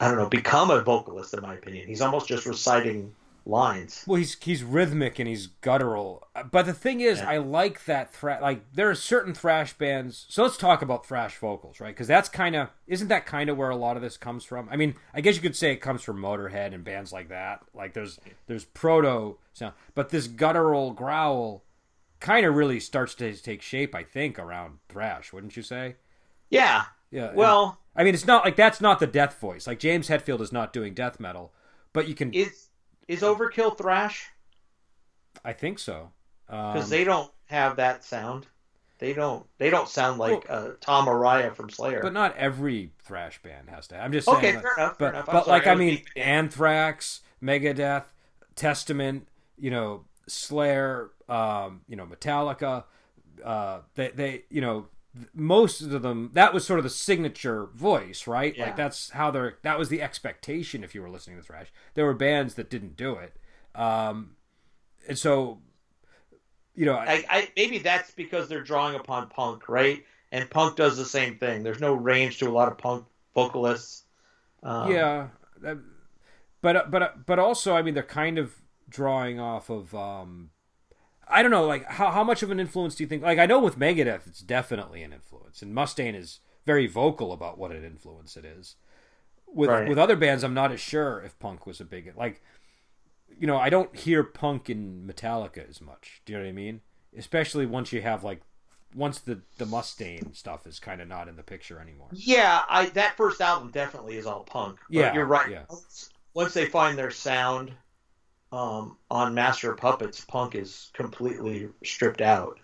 I don't know, become a vocalist in my opinion. He's almost just reciting lines. Well, he's he's rhythmic and he's guttural. But the thing is, Yeah. I like that thrash. Like there are certain thrash bands. So let's talk about thrash vocals, right? Because that's kind of isn't that kind of where a lot of this comes from? I mean, I guess you could say it comes from Motorhead and bands like that. Like there's there's proto sound, but this guttural growl kind of really starts to take shape. I think around thrash, wouldn't you say? Yeah. Yeah. and- Well, I mean, it's not like that's not the death voice. Like James Hetfield is not doing death metal, but you can. is is Overkill thrash? I think so. Because Um, they don't have that sound. They don't. They don't sound like uh, Tom Araya from Slayer. But not every thrash band has to. I'm just saying. Okay, like- fair enough, fair But, enough. But sorry, like I I mean, Anthrax, Megadeth, Testament, you know, Slayer, um, you know, Metallica. Uh, they they you know most of them that was sort of the signature voice, right? Yeah. Like that's how they're that was the expectation if you were listening to thrash. There were bands that didn't do it, um, and so you know, I, I, maybe that's because they're drawing upon punk, right? And punk does the same thing. There's no range to a lot of punk vocalists. Um, yeah, but but but also, I mean, they're kind of drawing off of. Um, I don't know, like how how much of an influence do you think? Like I know with Megadeth, it's definitely an influence, and Mustaine is very vocal about what an influence it is. With Right. with other bands, I'm not as sure if punk was a big like. You know, I don't hear punk in Metallica as much. Do you know what I mean? Especially once you have like, once the the Mustaine stuff is kind of not in the picture anymore. Yeah, I that first album definitely is all punk. But Yeah, you're right. yeah. Once, once they find their sound um, on Master of Puppets, punk is completely stripped out.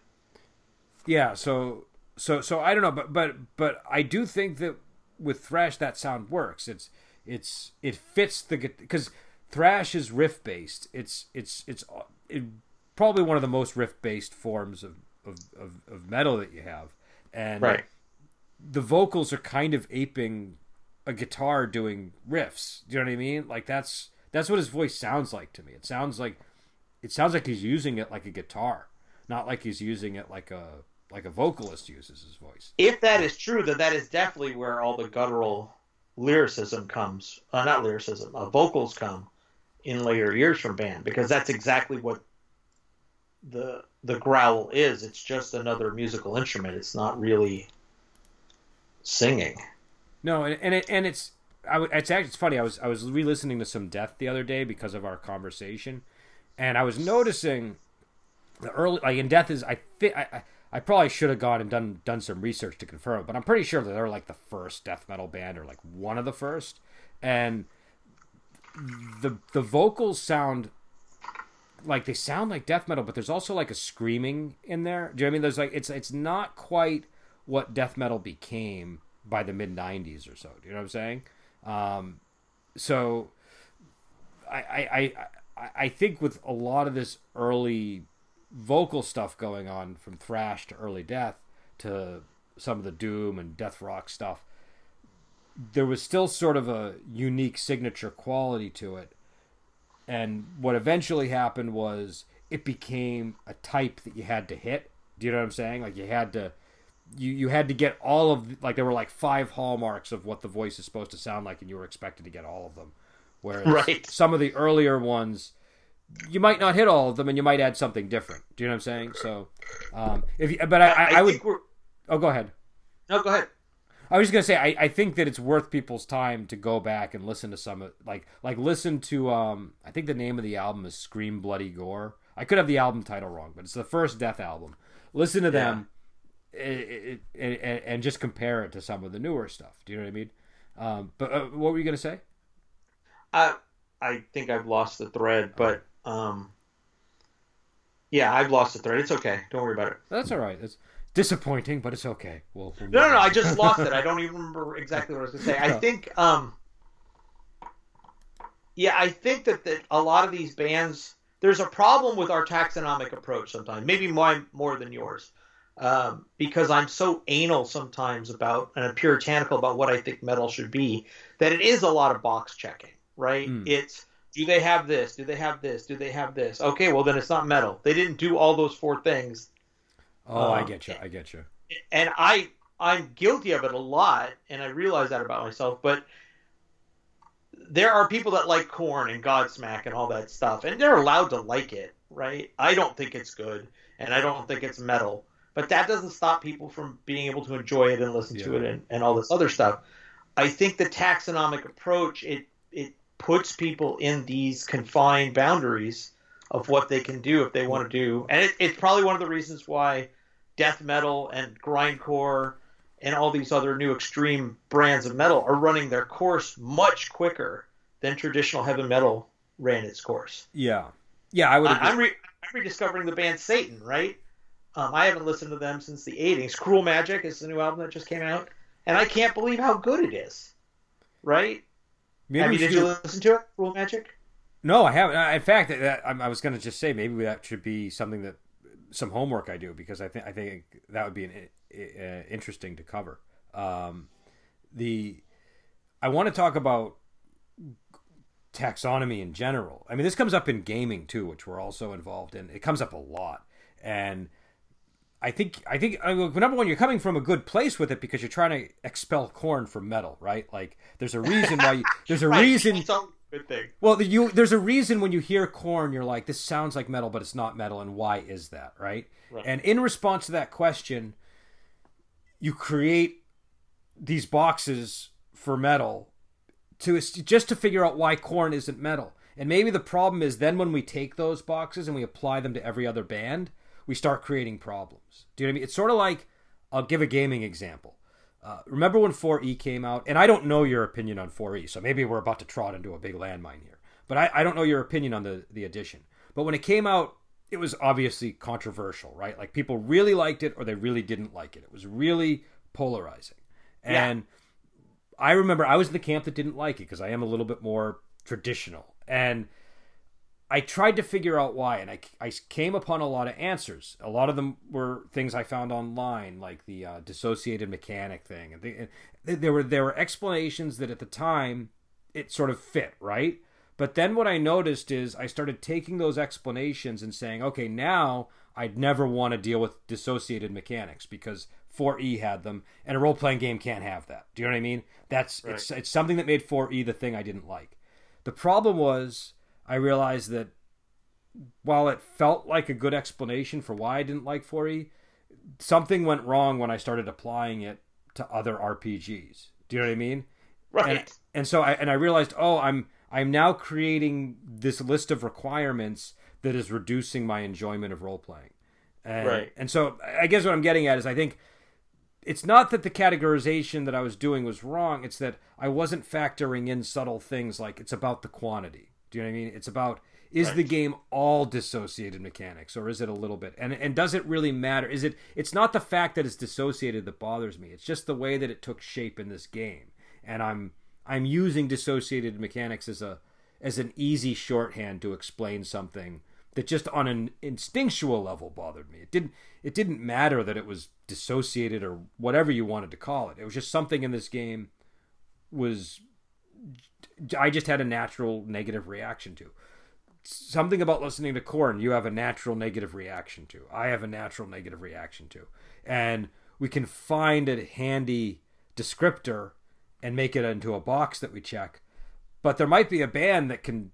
Yeah, so so so I don't know, but but but I do think that with thrash that sound works. It's it's it fits the because thrash is riff based. It's it's it's it, probably one of the most riff based forms of, of of of metal that you have, and Right. the vocals are kind of aping a guitar doing riffs. Do you know what I mean? Like that's that's what his voice sounds like to me. It sounds like it sounds like he's using it like a guitar, not like he's using it like a like a vocalist uses his voice. If that is true, then that is definitely where all the guttural lyricism comes. Uh, not lyricism, uh, vocals come in later years from band because that's exactly what the the growl is. It's just another musical instrument. It's not really singing. No, and and, it, and it's I, it's actually it's funny. I was I was re-listening to some Death the other day because of our conversation, and I was noticing the early like in Death is I think I, I I probably should have gone and done done some research to confirm it, but I'm pretty sure that they're like the first death metal band or like one of the first, and the the vocals sound like they sound like death metal, but there's also like a screaming in there. Do you know what I mean? There's like it's it's not quite what death metal became by the mid '90s or so. Do you know what I'm saying? Um, so I, I, I I, think with a lot of this early vocal stuff going on, from thrash to early death to some of the doom and death rock stuff, there was still sort of a unique signature quality to it. And what eventually happened was it became a type that you had to hit. Do you know what I'm saying? Like you had to you you had to get all of like there were like five hallmarks of what the voice is supposed to sound like and you were expected to get all of them. Whereas Right. some of the earlier ones you might not hit all of them and you might add something different. Do you know what I'm saying? So um if you, but I, I, I would oh go ahead. No, go ahead. I was just gonna say I, I think that it's worth people's time to go back and listen to some of like like listen to um I think the name of the album is Scream Bloody Gore. I could have the album title wrong, but it's the first Death album. Listen to them, it, it, it, and just compare it to some of the newer stuff. Do you know what I mean? Um, but uh, what were you gonna say? I I think I've lost the thread, but um, yeah, I've lost the thread. It's okay. Don't worry about it. That's all right. It's disappointing, but it's okay. We'll, we'll No, no, no. I just lost it. I don't even remember exactly what I was going to say. I No. think, um, yeah, I think that, that a lot of these bands, there's a problem with our taxonomic approach sometimes. Maybe mine more than yours, um, because I'm so anal sometimes about and I'm puritanical about what I think metal should be that it is a lot of box checking. Right? Mm. It's do they have this? Do they have this? Do they have this? Okay, well then it's not metal. They didn't do all those four things Oh, I um, get you. I get you. and I I'm guilty of it a lot, and I realize that about myself. But there are people that like Korn and Godsmack and all that stuff, and they're allowed to like it, right? I don't think it's good, and I don't think it's metal, but that doesn't stop people from being able to enjoy it and listen to it and, and all this other stuff. I think the taxonomic approach it it puts people in these confined boundaries of what they can do if they want to do, and it, it's probably one of the reasons why death metal and grindcore and all these other new extreme brands of metal are running their course much quicker than traditional heavy metal ran its course. Yeah, yeah. I would. Agree. I'm, re- I'm rediscovering the band Satan, right? Um, I haven't listened to them since the 80s. Cruel Magic is the new album that just came out, and I can't believe how good it is. Right? Maybe Have we you, did you do- listen to it, Cruel Magic? No, I haven't. In fact, that, I, I was going to just say maybe that should be something that some homework I do because I think I think that would be an, uh, interesting to cover. Um, the I want to talk about taxonomy in general. I mean, this comes up in gaming too, which we're also involved in. It comes up a lot, and I think I think uh, I mean, number one, you're coming from a good place with it because you're trying to expel Korn from metal, right? Like, there's a reason why you, there's a Right, reason a good thing. well, you there's a reason when you hear Korn, you're like, this sounds like metal, but it's not metal, and why is that, right? Right. And in response to that question, you create these boxes for metal to just to figure out why Korn isn't metal. And maybe the problem is then when we take those boxes and we apply them to every other band, we start creating problems. Do you know what I mean? It's sort of like I'll give a gaming example. Uh, remember when 4E came out? And I don't know your opinion on 4E, so maybe we're about to trot into a big landmine here. But I, I don't know your opinion on the, the edition. But when it came out, it was obviously controversial, right? Like people really liked it or they really didn't like it. It was really polarizing. Yeah. And I remember I was in the camp that didn't like it because I am a little bit more traditional. And I tried to figure out why, and I, I came upon a lot of answers. A lot of them were things I found online, like the uh, dissociated mechanic thing. And they, and there were there were explanations that at the time it sort of fit, right? But then what I noticed is I started taking those explanations and saying, okay, now I'd never want to deal with dissociated mechanics because 4E had them, and a role playing game can't have that. Do you know what I mean? That's it's it's something that made 4E the thing I didn't like. The problem was I realized that while it felt like a good explanation for why I didn't like 4E, something went wrong when I started applying it to other RPGs. Do you know what I mean? Right. And, and so I and I realized, oh, I'm I'm now creating this list of requirements that is reducing my enjoyment of role playing. And, Right. And so I guess what I'm getting at is I think it's not that the categorization that I was doing was wrong. It's that I wasn't factoring in subtle things like it's about the quantity. Do you know what I mean? It's about is the game all dissociated mechanics or is it a little bit? And and does it really matter? Is it? It's not the fact that it's dissociated that bothers me. It's just the way that it took shape in this game. And I'm I'm using dissociated mechanics as a as an easy shorthand to explain something that just on an instinctual level bothered me. It didn't it didn't matter that it was dissociated or whatever you wanted to call it. It was just something in this game was I just had a natural negative reaction to. Something about listening to Korn, you have a natural negative reaction to. I have a natural negative reaction to. And we can find a handy descriptor and make it into a box that we check. But there might be a band that can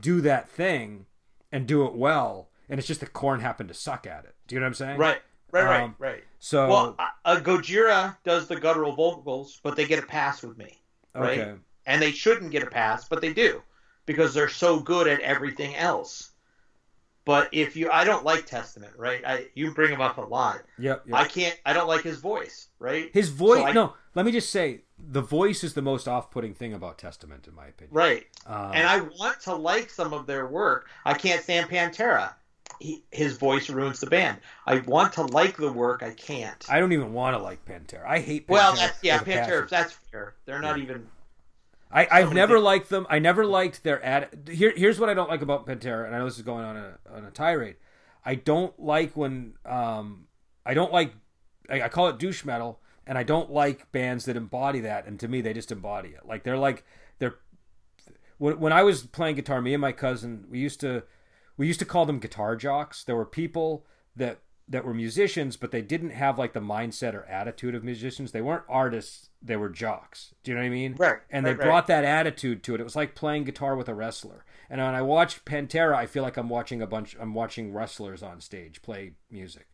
do that thing and do it well, and it's just that Korn happened to suck at it. Do you know what I'm saying? Right, right, right, Um, right. So Well, uh, Gojira does the guttural vocals, but they get a pass with me, right? okay. And they shouldn't get a pass, but they do because they're so good at everything else. But if you, I don't like Testament, right? I you bring him up a lot. Yep. yep. I can't. I don't like his voice, right? His voice. So I- no, let me just say, the voice is the most off-putting thing about Testament, in my opinion. Right. Um, and I want to like some of their work. I can't stand Pantera. He, his voice ruins the band. I want to like the work. I can't. I don't even want to like Pantera. I hate Pantera. well, that's, yeah, with a passion. Pantera. That's fair. They're not even. I, I've Somebody never liked them. I never liked their ad. Here, here's what I don't like about Pantera, and I know this is going on a on a tirade. I don't like when um, I don't like. I, I call it douche metal, and I don't like bands that embody that. And to me, they just embody it. Like they're like they're. When, when I was playing guitar, me and my cousin, we used to we used to call them guitar jocks. There were people that that were musicians, but they didn't have like the mindset or attitude of musicians. They weren't artists; they were jocks. Do you know what I mean? Right, And they right, right. brought that attitude to it. It was like playing guitar with a wrestler. And when I watch Pantera, I feel like I'm watching a bunch. I'm watching wrestlers on stage play music.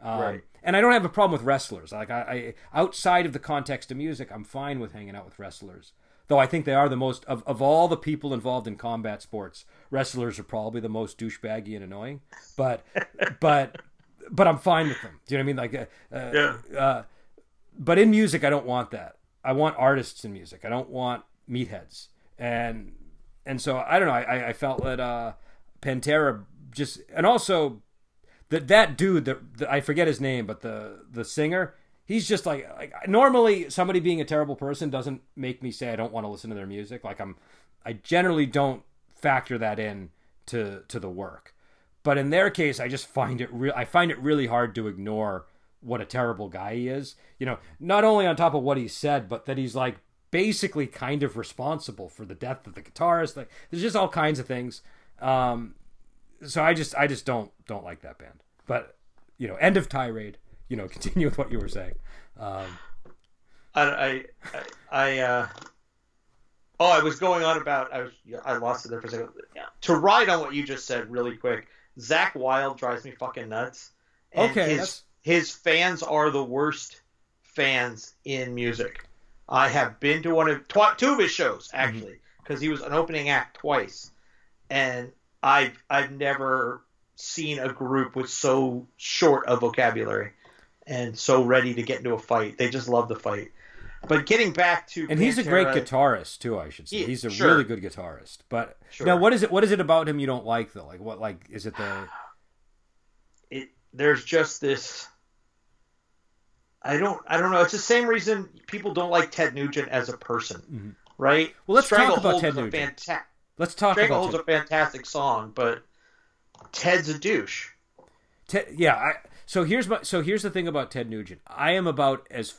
Um, Right. And I don't have a problem with wrestlers. Like I, I, outside of the context of music, I'm fine with hanging out with wrestlers. Though I think they are the most of, of all the people involved in combat sports. Wrestlers are probably the most douchebaggy and annoying. But, but, but I'm fine with them. Do you know what I mean? Like, uh, uh, Yeah. uh, but in music, I don't want that. I want artists in music. I don't want meatheads. And and so I don't know. I, I felt that uh, Pantera just and also that that dude that that- I forget his name, but the the singer. He's just like like normally somebody being a terrible person doesn't make me say I don't want to listen to their music. Like I'm, I generally don't factor that in to to the work. But in their case, I just find it real. I find it really hard to ignore what a terrible guy he is. You know, not only on top of what he said, but that he's like basically kind of responsible for the death of the guitarist. Like, there's just all kinds of things. Um, so I just, I just don't, don't like that band. But you know, end of tirade. You know, continue with what you were saying. Um, I, I, I, I uh, oh, I was going on about. I was. I lost it there for a second. Yeah. To ride on what you just said, really quick. Zakk Wylde drives me fucking nuts. And Okay, His, that's- his fans are the worst fans in music. I have been to one of tw- two of his shows Mm-hmm. actually because he was an opening act twice, and I've I've never seen a group with so short a vocabulary and so ready to get into a fight. They just love the fight. But getting back to and he's a great guitarist too. I should say Yeah, he's a sure. really good guitarist. But Sure. now, what is it? What is it about him you don't like though? Like what? Like is it the? it there's just this I don't I don't know. It's the same reason people don't like Ted Nugent as a person, right? Mm-hmm. Well, let's talk about Ted Nugent. fanta- Let's talk about Ted. a fantastic song, but Ted's a douche. Ted, yeah. I, so here's my. So here's the thing about Ted Nugent. I am about as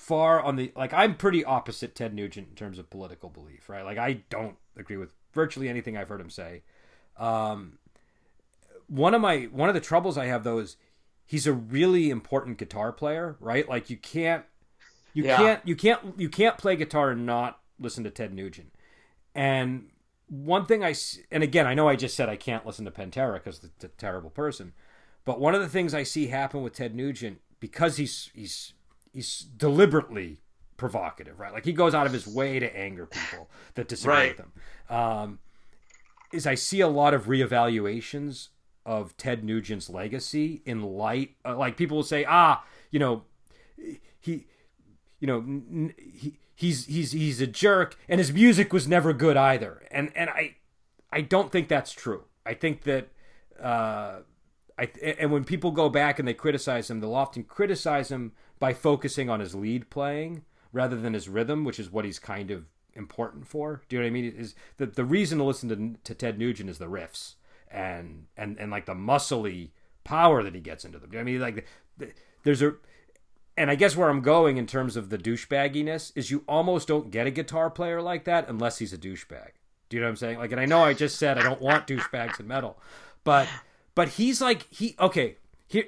far on the like. I'm pretty opposite Ted Nugent in terms of political belief, right? Like I don't agree with virtually anything I've heard him say. Um, one of my one of the troubles I have though is he's a really important guitar player, right? Like you can't you Yeah. can't you can't you can't play guitar and not listen to Ted Nugent. And one thing I and again I know I just said I can't listen to Pantera because it's a terrible person, but one of the things I see happen with Ted Nugent because he's he's he's deliberately provocative, right? Like he goes out of his way to anger people that disagree Right. with him. Um, is I see a lot of reevaluations of Ted Nugent's legacy in light, uh, like people will say, ah, you know, he, you know, n- he he's he's he's a jerk, and his music was never good either, and and I, I don't think that's true. I think that, uh, I and when people go back and they criticize him, they'll often criticize him by focusing on his lead playing rather than his rhythm, which is what he's kind of important for. Do you know what I mean? Is the the reason to listen to to Ted Nugent is the riffs and and and like the muscly power that he gets into them. Do you know I mean? Like the, there's a and I guess where I'm going in terms of the douchebagginess is you almost don't get a guitar player like that unless he's a douchebag. Do you know what I'm saying? Like, and I know I just said I don't want douchebags in metal, but but he's like he okay here.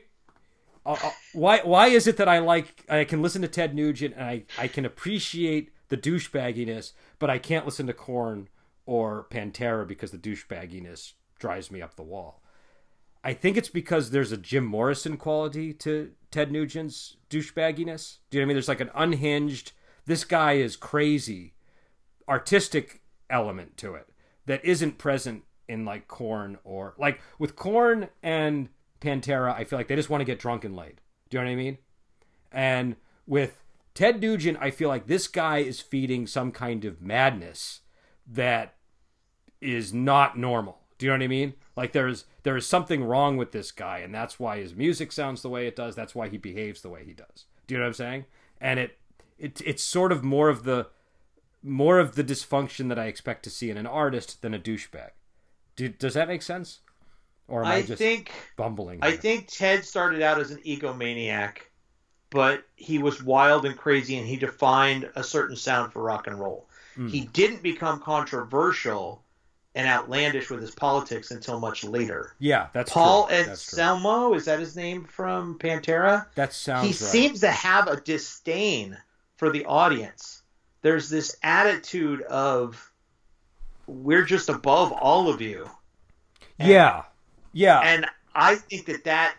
Uh, uh, why why is it that I like I can listen to Ted Nugent and I I can appreciate the douchebagginess, but I can't listen to Korn or Pantera because the douchebagginess drives me up the wall. I think it's because there's a Jim Morrison quality to Ted Nugent's douchebagginess. Do you know what I mean? There's like an unhinged, this guy is crazy, artistic element to it that isn't present in like Korn or like with Korn and Pantera. I feel like they just want to get drunk and laid. Do you know what I mean? And with Ted Nugent, I feel like this guy is feeding some kind of madness that is not normal. Do you know what I mean? Like there's there is something wrong with this guy, and that's why his music sounds the way it does. That's why he behaves the way he does. Do you know what I'm saying? And it it it's sort of more of the more of the dysfunction that I expect to see in an artist than a douchebag. Do, does that make sense? Or am I, I just think bumbling? I think Ted started out as an egomaniac, but he was wild and crazy, and he defined a certain sound for rock and roll. Mm. He didn't become controversial and outlandish with his politics until much later. yeah, that's Paul true. and That's. Selmo, is that his name from Pantera? That sounds he right. seems to have a disdain for the audience. There's this attitude of we're just above all of you. yeah, yeah, And I think that that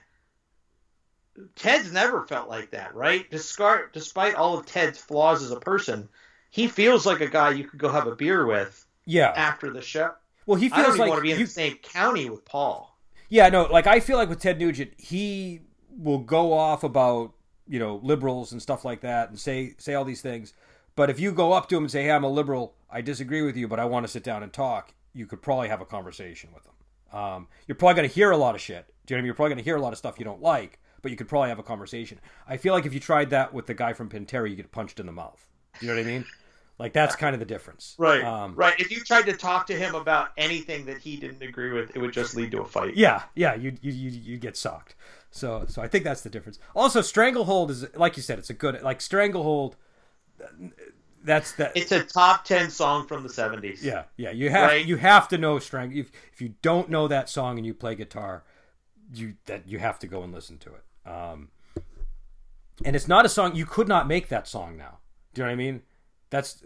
Ted's never felt like that, right? Despite despite all of Ted's flaws as a person, he feels like a guy you could go have a beer with yeah. after the show. Well, he feels like want to be in you- the same county with Paul. Yeah, no, like I feel like with Ted Nugent, he will go off about you know liberals and stuff like that, and say say all these things. But if you go up to him and say, "Hey, I'm a liberal. I disagree with you, but I want to sit down and talk," you could probably have a conversation with him. Um, you're probably going to hear a lot of shit. Do you know what I mean? You're probably going to hear a lot of stuff you don't like, but you could probably have a conversation. I feel like if you tried that with the guy from Pantera, you get punched in the mouth. Do you know what I mean? Like that's kind of the difference, Right. Um, right. If you tried to talk to him about anything that he didn't agree with, it would just lead to a fight. Yeah, yeah, you you you you get socked. So so I think that's the difference. Also, Stranglehold is like you said, it's a good like Stranglehold. That's that. It's a top ten song from the seventies. yeah, yeah. You have Right. you have to know Strangle. If if you don't know that song and you play guitar, you that you have to go and listen to it. Um, and it's not a song you could not make that song now. Do you know what I mean? That's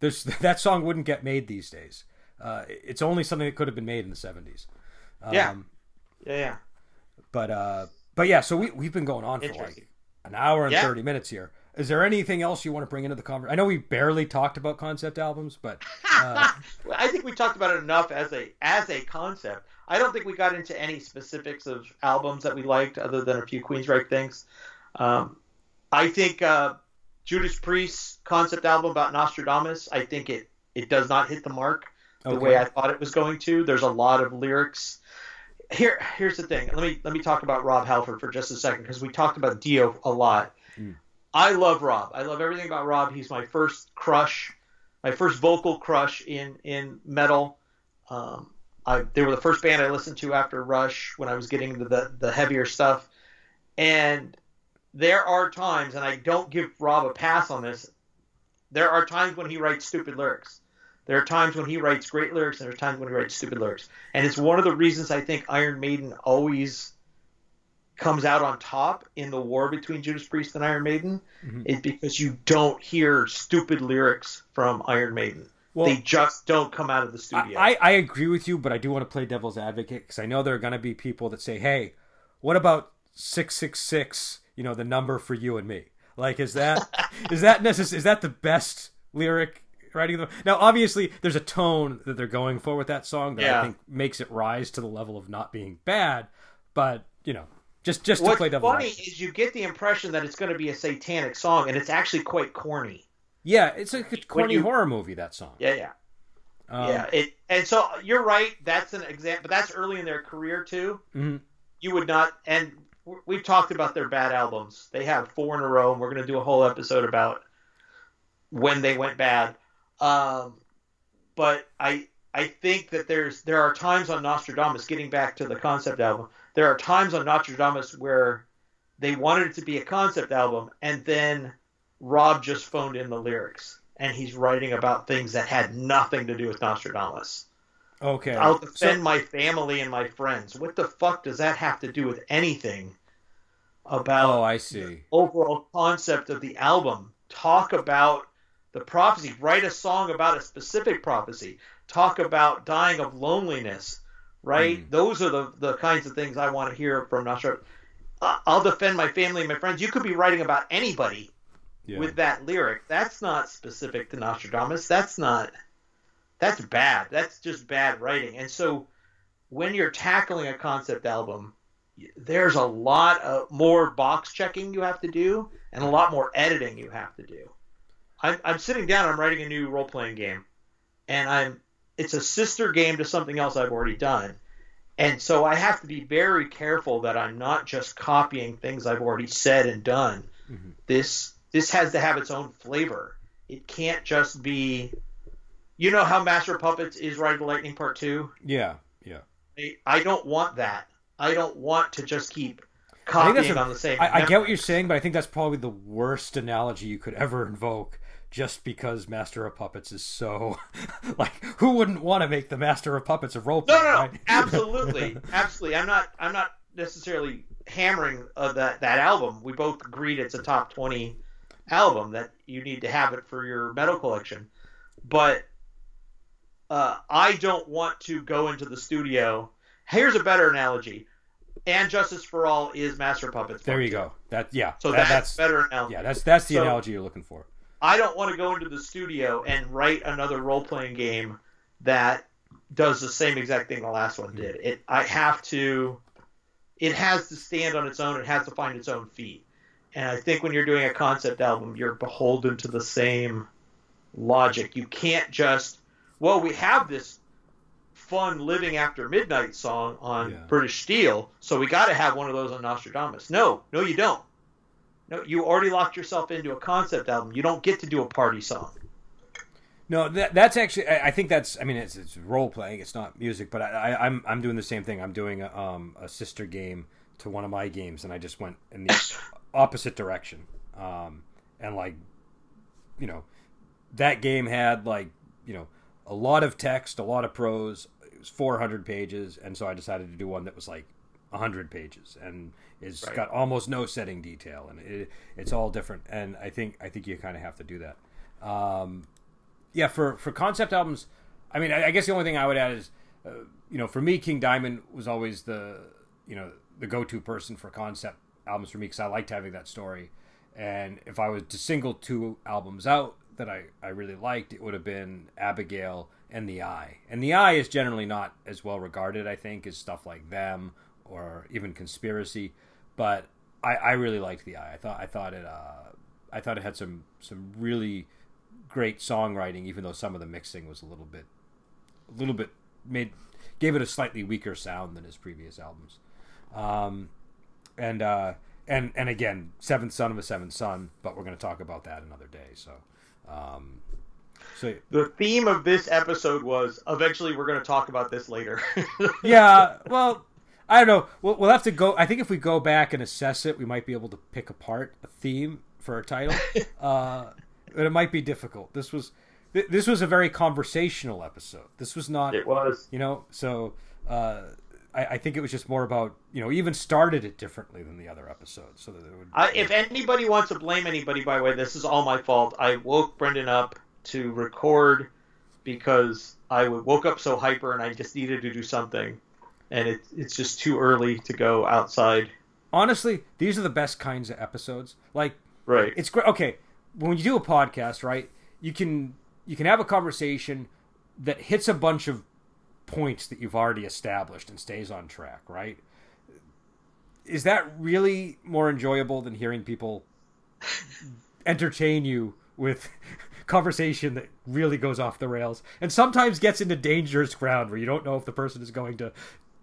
there's that song wouldn't get made these days. Uh, it's only something that could have been made in the seventies. Yeah. Um, Yeah. Yeah. But uh, but yeah, so we we've been going on for like an hour and Yeah. thirty minutes here. Is there anything else you want to bring into the conversation? I know we barely talked about concept albums, but uh, Well, I think we talked about it enough as a as a concept. I don't think we got into any specifics of albums that we liked, other than a few Queensryche things. Um, I think uh, Judas Priest's concept album about Nostradamus. I think it it does not hit the mark the Okay. way I thought it was going to. There's a lot of lyrics. Here, here's the thing. Let me let me talk about Rob Halford for just a second because we talked about Dio a lot. Mm. I love Rob. I love everything about Rob. He's my first crush, my first vocal crush in in metal. Um, I, they were the first band I listened to after Rush when I was getting into the the heavier stuff. And there are times, and I don't give Rob a pass on this. There are times when he writes stupid lyrics. There are times when he writes great lyrics, and there are times when he writes stupid lyrics. And it's one of the reasons I think Iron Maiden always comes out on top in the war between Judas Priest and Iron Maiden Mhm. is because you don't hear stupid lyrics from Iron Maiden. well, they just don't come out of the studio. I, I agree with you, but I do want to play devil's advocate because I know there are going to be people that say, "Hey, what about six six six? You know, the number for you and me. Like, is that is that necessary? Is that the best lyric writing? Now, obviously, there's a tone that they're going for with that song that Yeah. I think makes it rise to the level of not being bad. But you know, just just to What's play devil's funny advocate. is you get the impression that it's going to be a satanic song, and it's actually quite corny. Yeah, it's a corny you- horror movie. That song. Yeah, yeah, Um, yeah. It and so you're right. That's an example, but that's early in their career too. mhm. You would not, and we've talked about their bad albums. They have four in a row, and we're going to do a whole episode about when they went bad. Um, but I I think that there's there are times on Nostradamus, getting back to the concept album, there are times on Nostradamus where they wanted it to be a concept album, and then Rob just phoned in the lyrics, and he's writing about things that had nothing to do with Nostradamus. Okay. I'll So- defend my family and my friends. What the fuck does that have to do with anything about oh, I see. overall concept of the album. Talk about the prophecy. Write a song about a specific prophecy. Talk about dying of loneliness. Right? Mhm. Those are the, the kinds of things I want to hear from Nostradamus. I'll defend my family and my friends. You could be writing about anybody Yeah. with that lyric. That's not specific to Nostradamus. That's not. That's bad. That's just bad writing. And so, when you're tackling a concept album, there's a lot of more box checking you have to do, and a lot more editing you have to do. I'm, I'm sitting down. I'm writing a new role playing game, and I'm. It's a sister game to something else I've already done. And so I have to be very careful that I'm not just copying things I've already said and done. Mhm. This this has to have its own flavor. It can't just be you know how Master Puppets is Ride the Lightning Part 2? Yeah. Yeah. I- I don't want that. I don't want to just keep I think that's copying on the same. I, I get what you're saying, but I think that's probably the worst analogy you could ever invoke. Just because Master of Puppets is so like, who wouldn't want to make the Master of Puppets of role No, no, no, right? absolutely, absolutely. I'm not. I'm not necessarily hammering uh, that that album. We both agreed it's a top twenty album that you need to have it for your metal collection. But uh, I don't want to go into the studio. Here's a better analogy. And Justice for All is Master Puppets. there you go. That yeah. So that- that's, better analogy. yeah. That's that's the So- analogy you're looking for. I don't want to go into the studio and write another role playing game that does the same exact thing the last one did. It I have to it has to stand on its own, it has to find its own feet. And I think when you're doing a concept album, you're beholden to the same logic. You can't just well, we have this fun living after midnight song on Yeah. British Steel, so we got to have one of those on Nostradamus. No, no you don't. No, you already locked yourself into a concept album. You don't get to do a party song. No, that, that's actually. I, I think that's. I mean, it's, it's role playing. It's not music, but I, I, I'm I'm doing the same thing. I'm doing a, um, a sister game to one of my games, and I just went in the opposite direction. Um, and like, you know, that game had like you know a lot of text, a lot of prose. It was 400 pages, and so I decided to do one that was like 100 pages, and it's Right. got almost no setting detail, and it, it's all different. And I think I think you kind of have to do that. Um, yeah, for for concept albums, I mean, I, I guess the only thing I would add is, uh, you know, for me, King Diamond was always the, you know, the go-to person for concept albums for me because I liked having that story. And if I was to single two albums out that I, I really liked, it would have been Abigail and The Eye. And The Eye is generally not as well regarded, I think, as stuff like Them or even Conspiracy. But I, I really liked The Eye. I thought I thought it uh, I thought it had some some really great songwriting, even though some of the mixing was a little bit, a little bit made gave it a slightly weaker sound than his previous albums. Um, and uh, and and again, seventh son of a seventh son, but we're going to talk about that another day. So, um, so The theme of this episode was eventually we're going to talk about this later. yeah, well. I don't know. We'll, we'll have to go. I think if we go back and assess it, we might be able to pick apart a theme for a title. uh, but it might be difficult. This was th- this was a very conversational episode. This was not it was. you know so uh, I, I think it was just more about you know even started it differently than the other episodes so that it would I, if anybody wants to blame anybody, by the way, this is all my fault. I woke Brendan up to record because I woke up so hyper and I just needed to do something, and it, it's just too early to go outside. honestly these are the best kinds of episodes like Right. it's great okay when you do a podcast right you can you can have a conversation that hits a bunch of points that you've already established and stays on track right is that really more enjoyable than hearing people entertain you with conversation that really goes off the rails and sometimes gets into dangerous ground where you don't know if the person is going to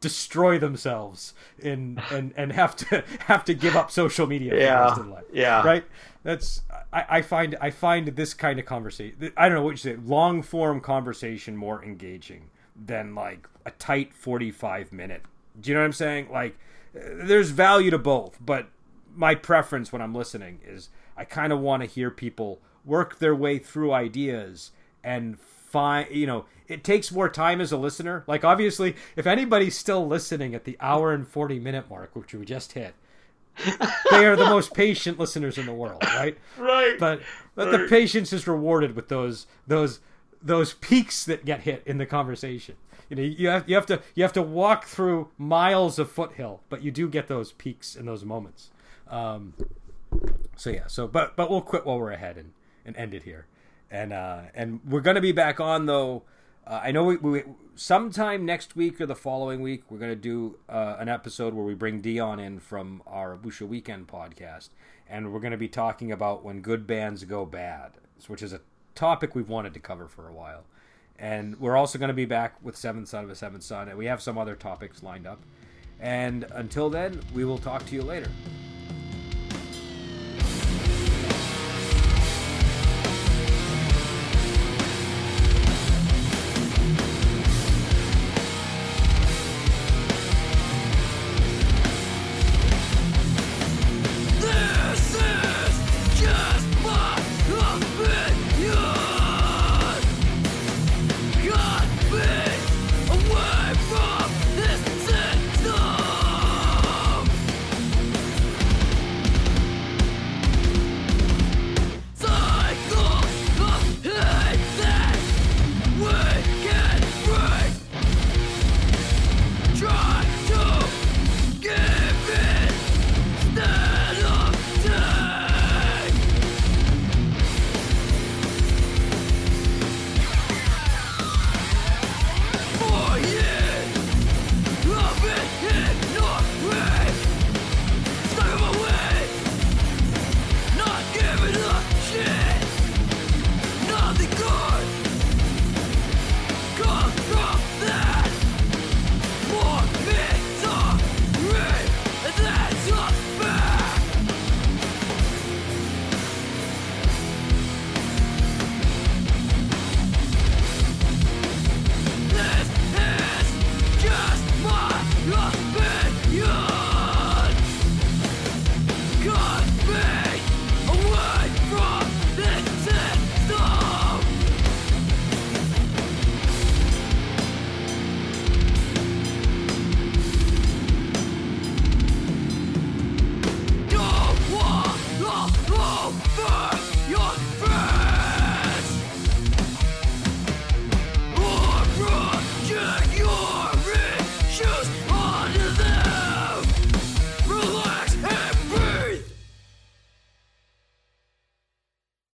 destroy themselves in and and have to have to give up social media for the Yeah, rest of their life. yeah. Right? That's I, I find I find this kind of conversation I don't know what you say, long form conversation more engaging than like a tight forty five minute. Do you know what I'm saying? Like uh, there's value to both, but my preference when I'm listening is I kind of want to hear people work their way through ideas and find, you know, it takes more time as a listener. Like, obviously, if anybody's still listening at the hour and 40 minute mark, which we just hit, they are the most patient listeners in the world, right? Right. But but the patience is rewarded with those those those peaks that get hit in the conversation. You know, you have you have to you have to walk through miles of foothill, but you do get those peaks in those moments. Um, so yeah, so but but we'll quit while we're ahead and, and end it here, and uh, and we're gonna be back on though. Uh, I know we, we sometime next week or the following week we're gonna do uh, an episode where we bring Dion in from our Busha Weekend podcast, and we're gonna be talking about when good bands go bad, which is a topic we've wanted to cover for a while. And we're also going to be back with Seventh Son of a Seventh Son, and we have some other topics lined up. And until then, we will talk to you later.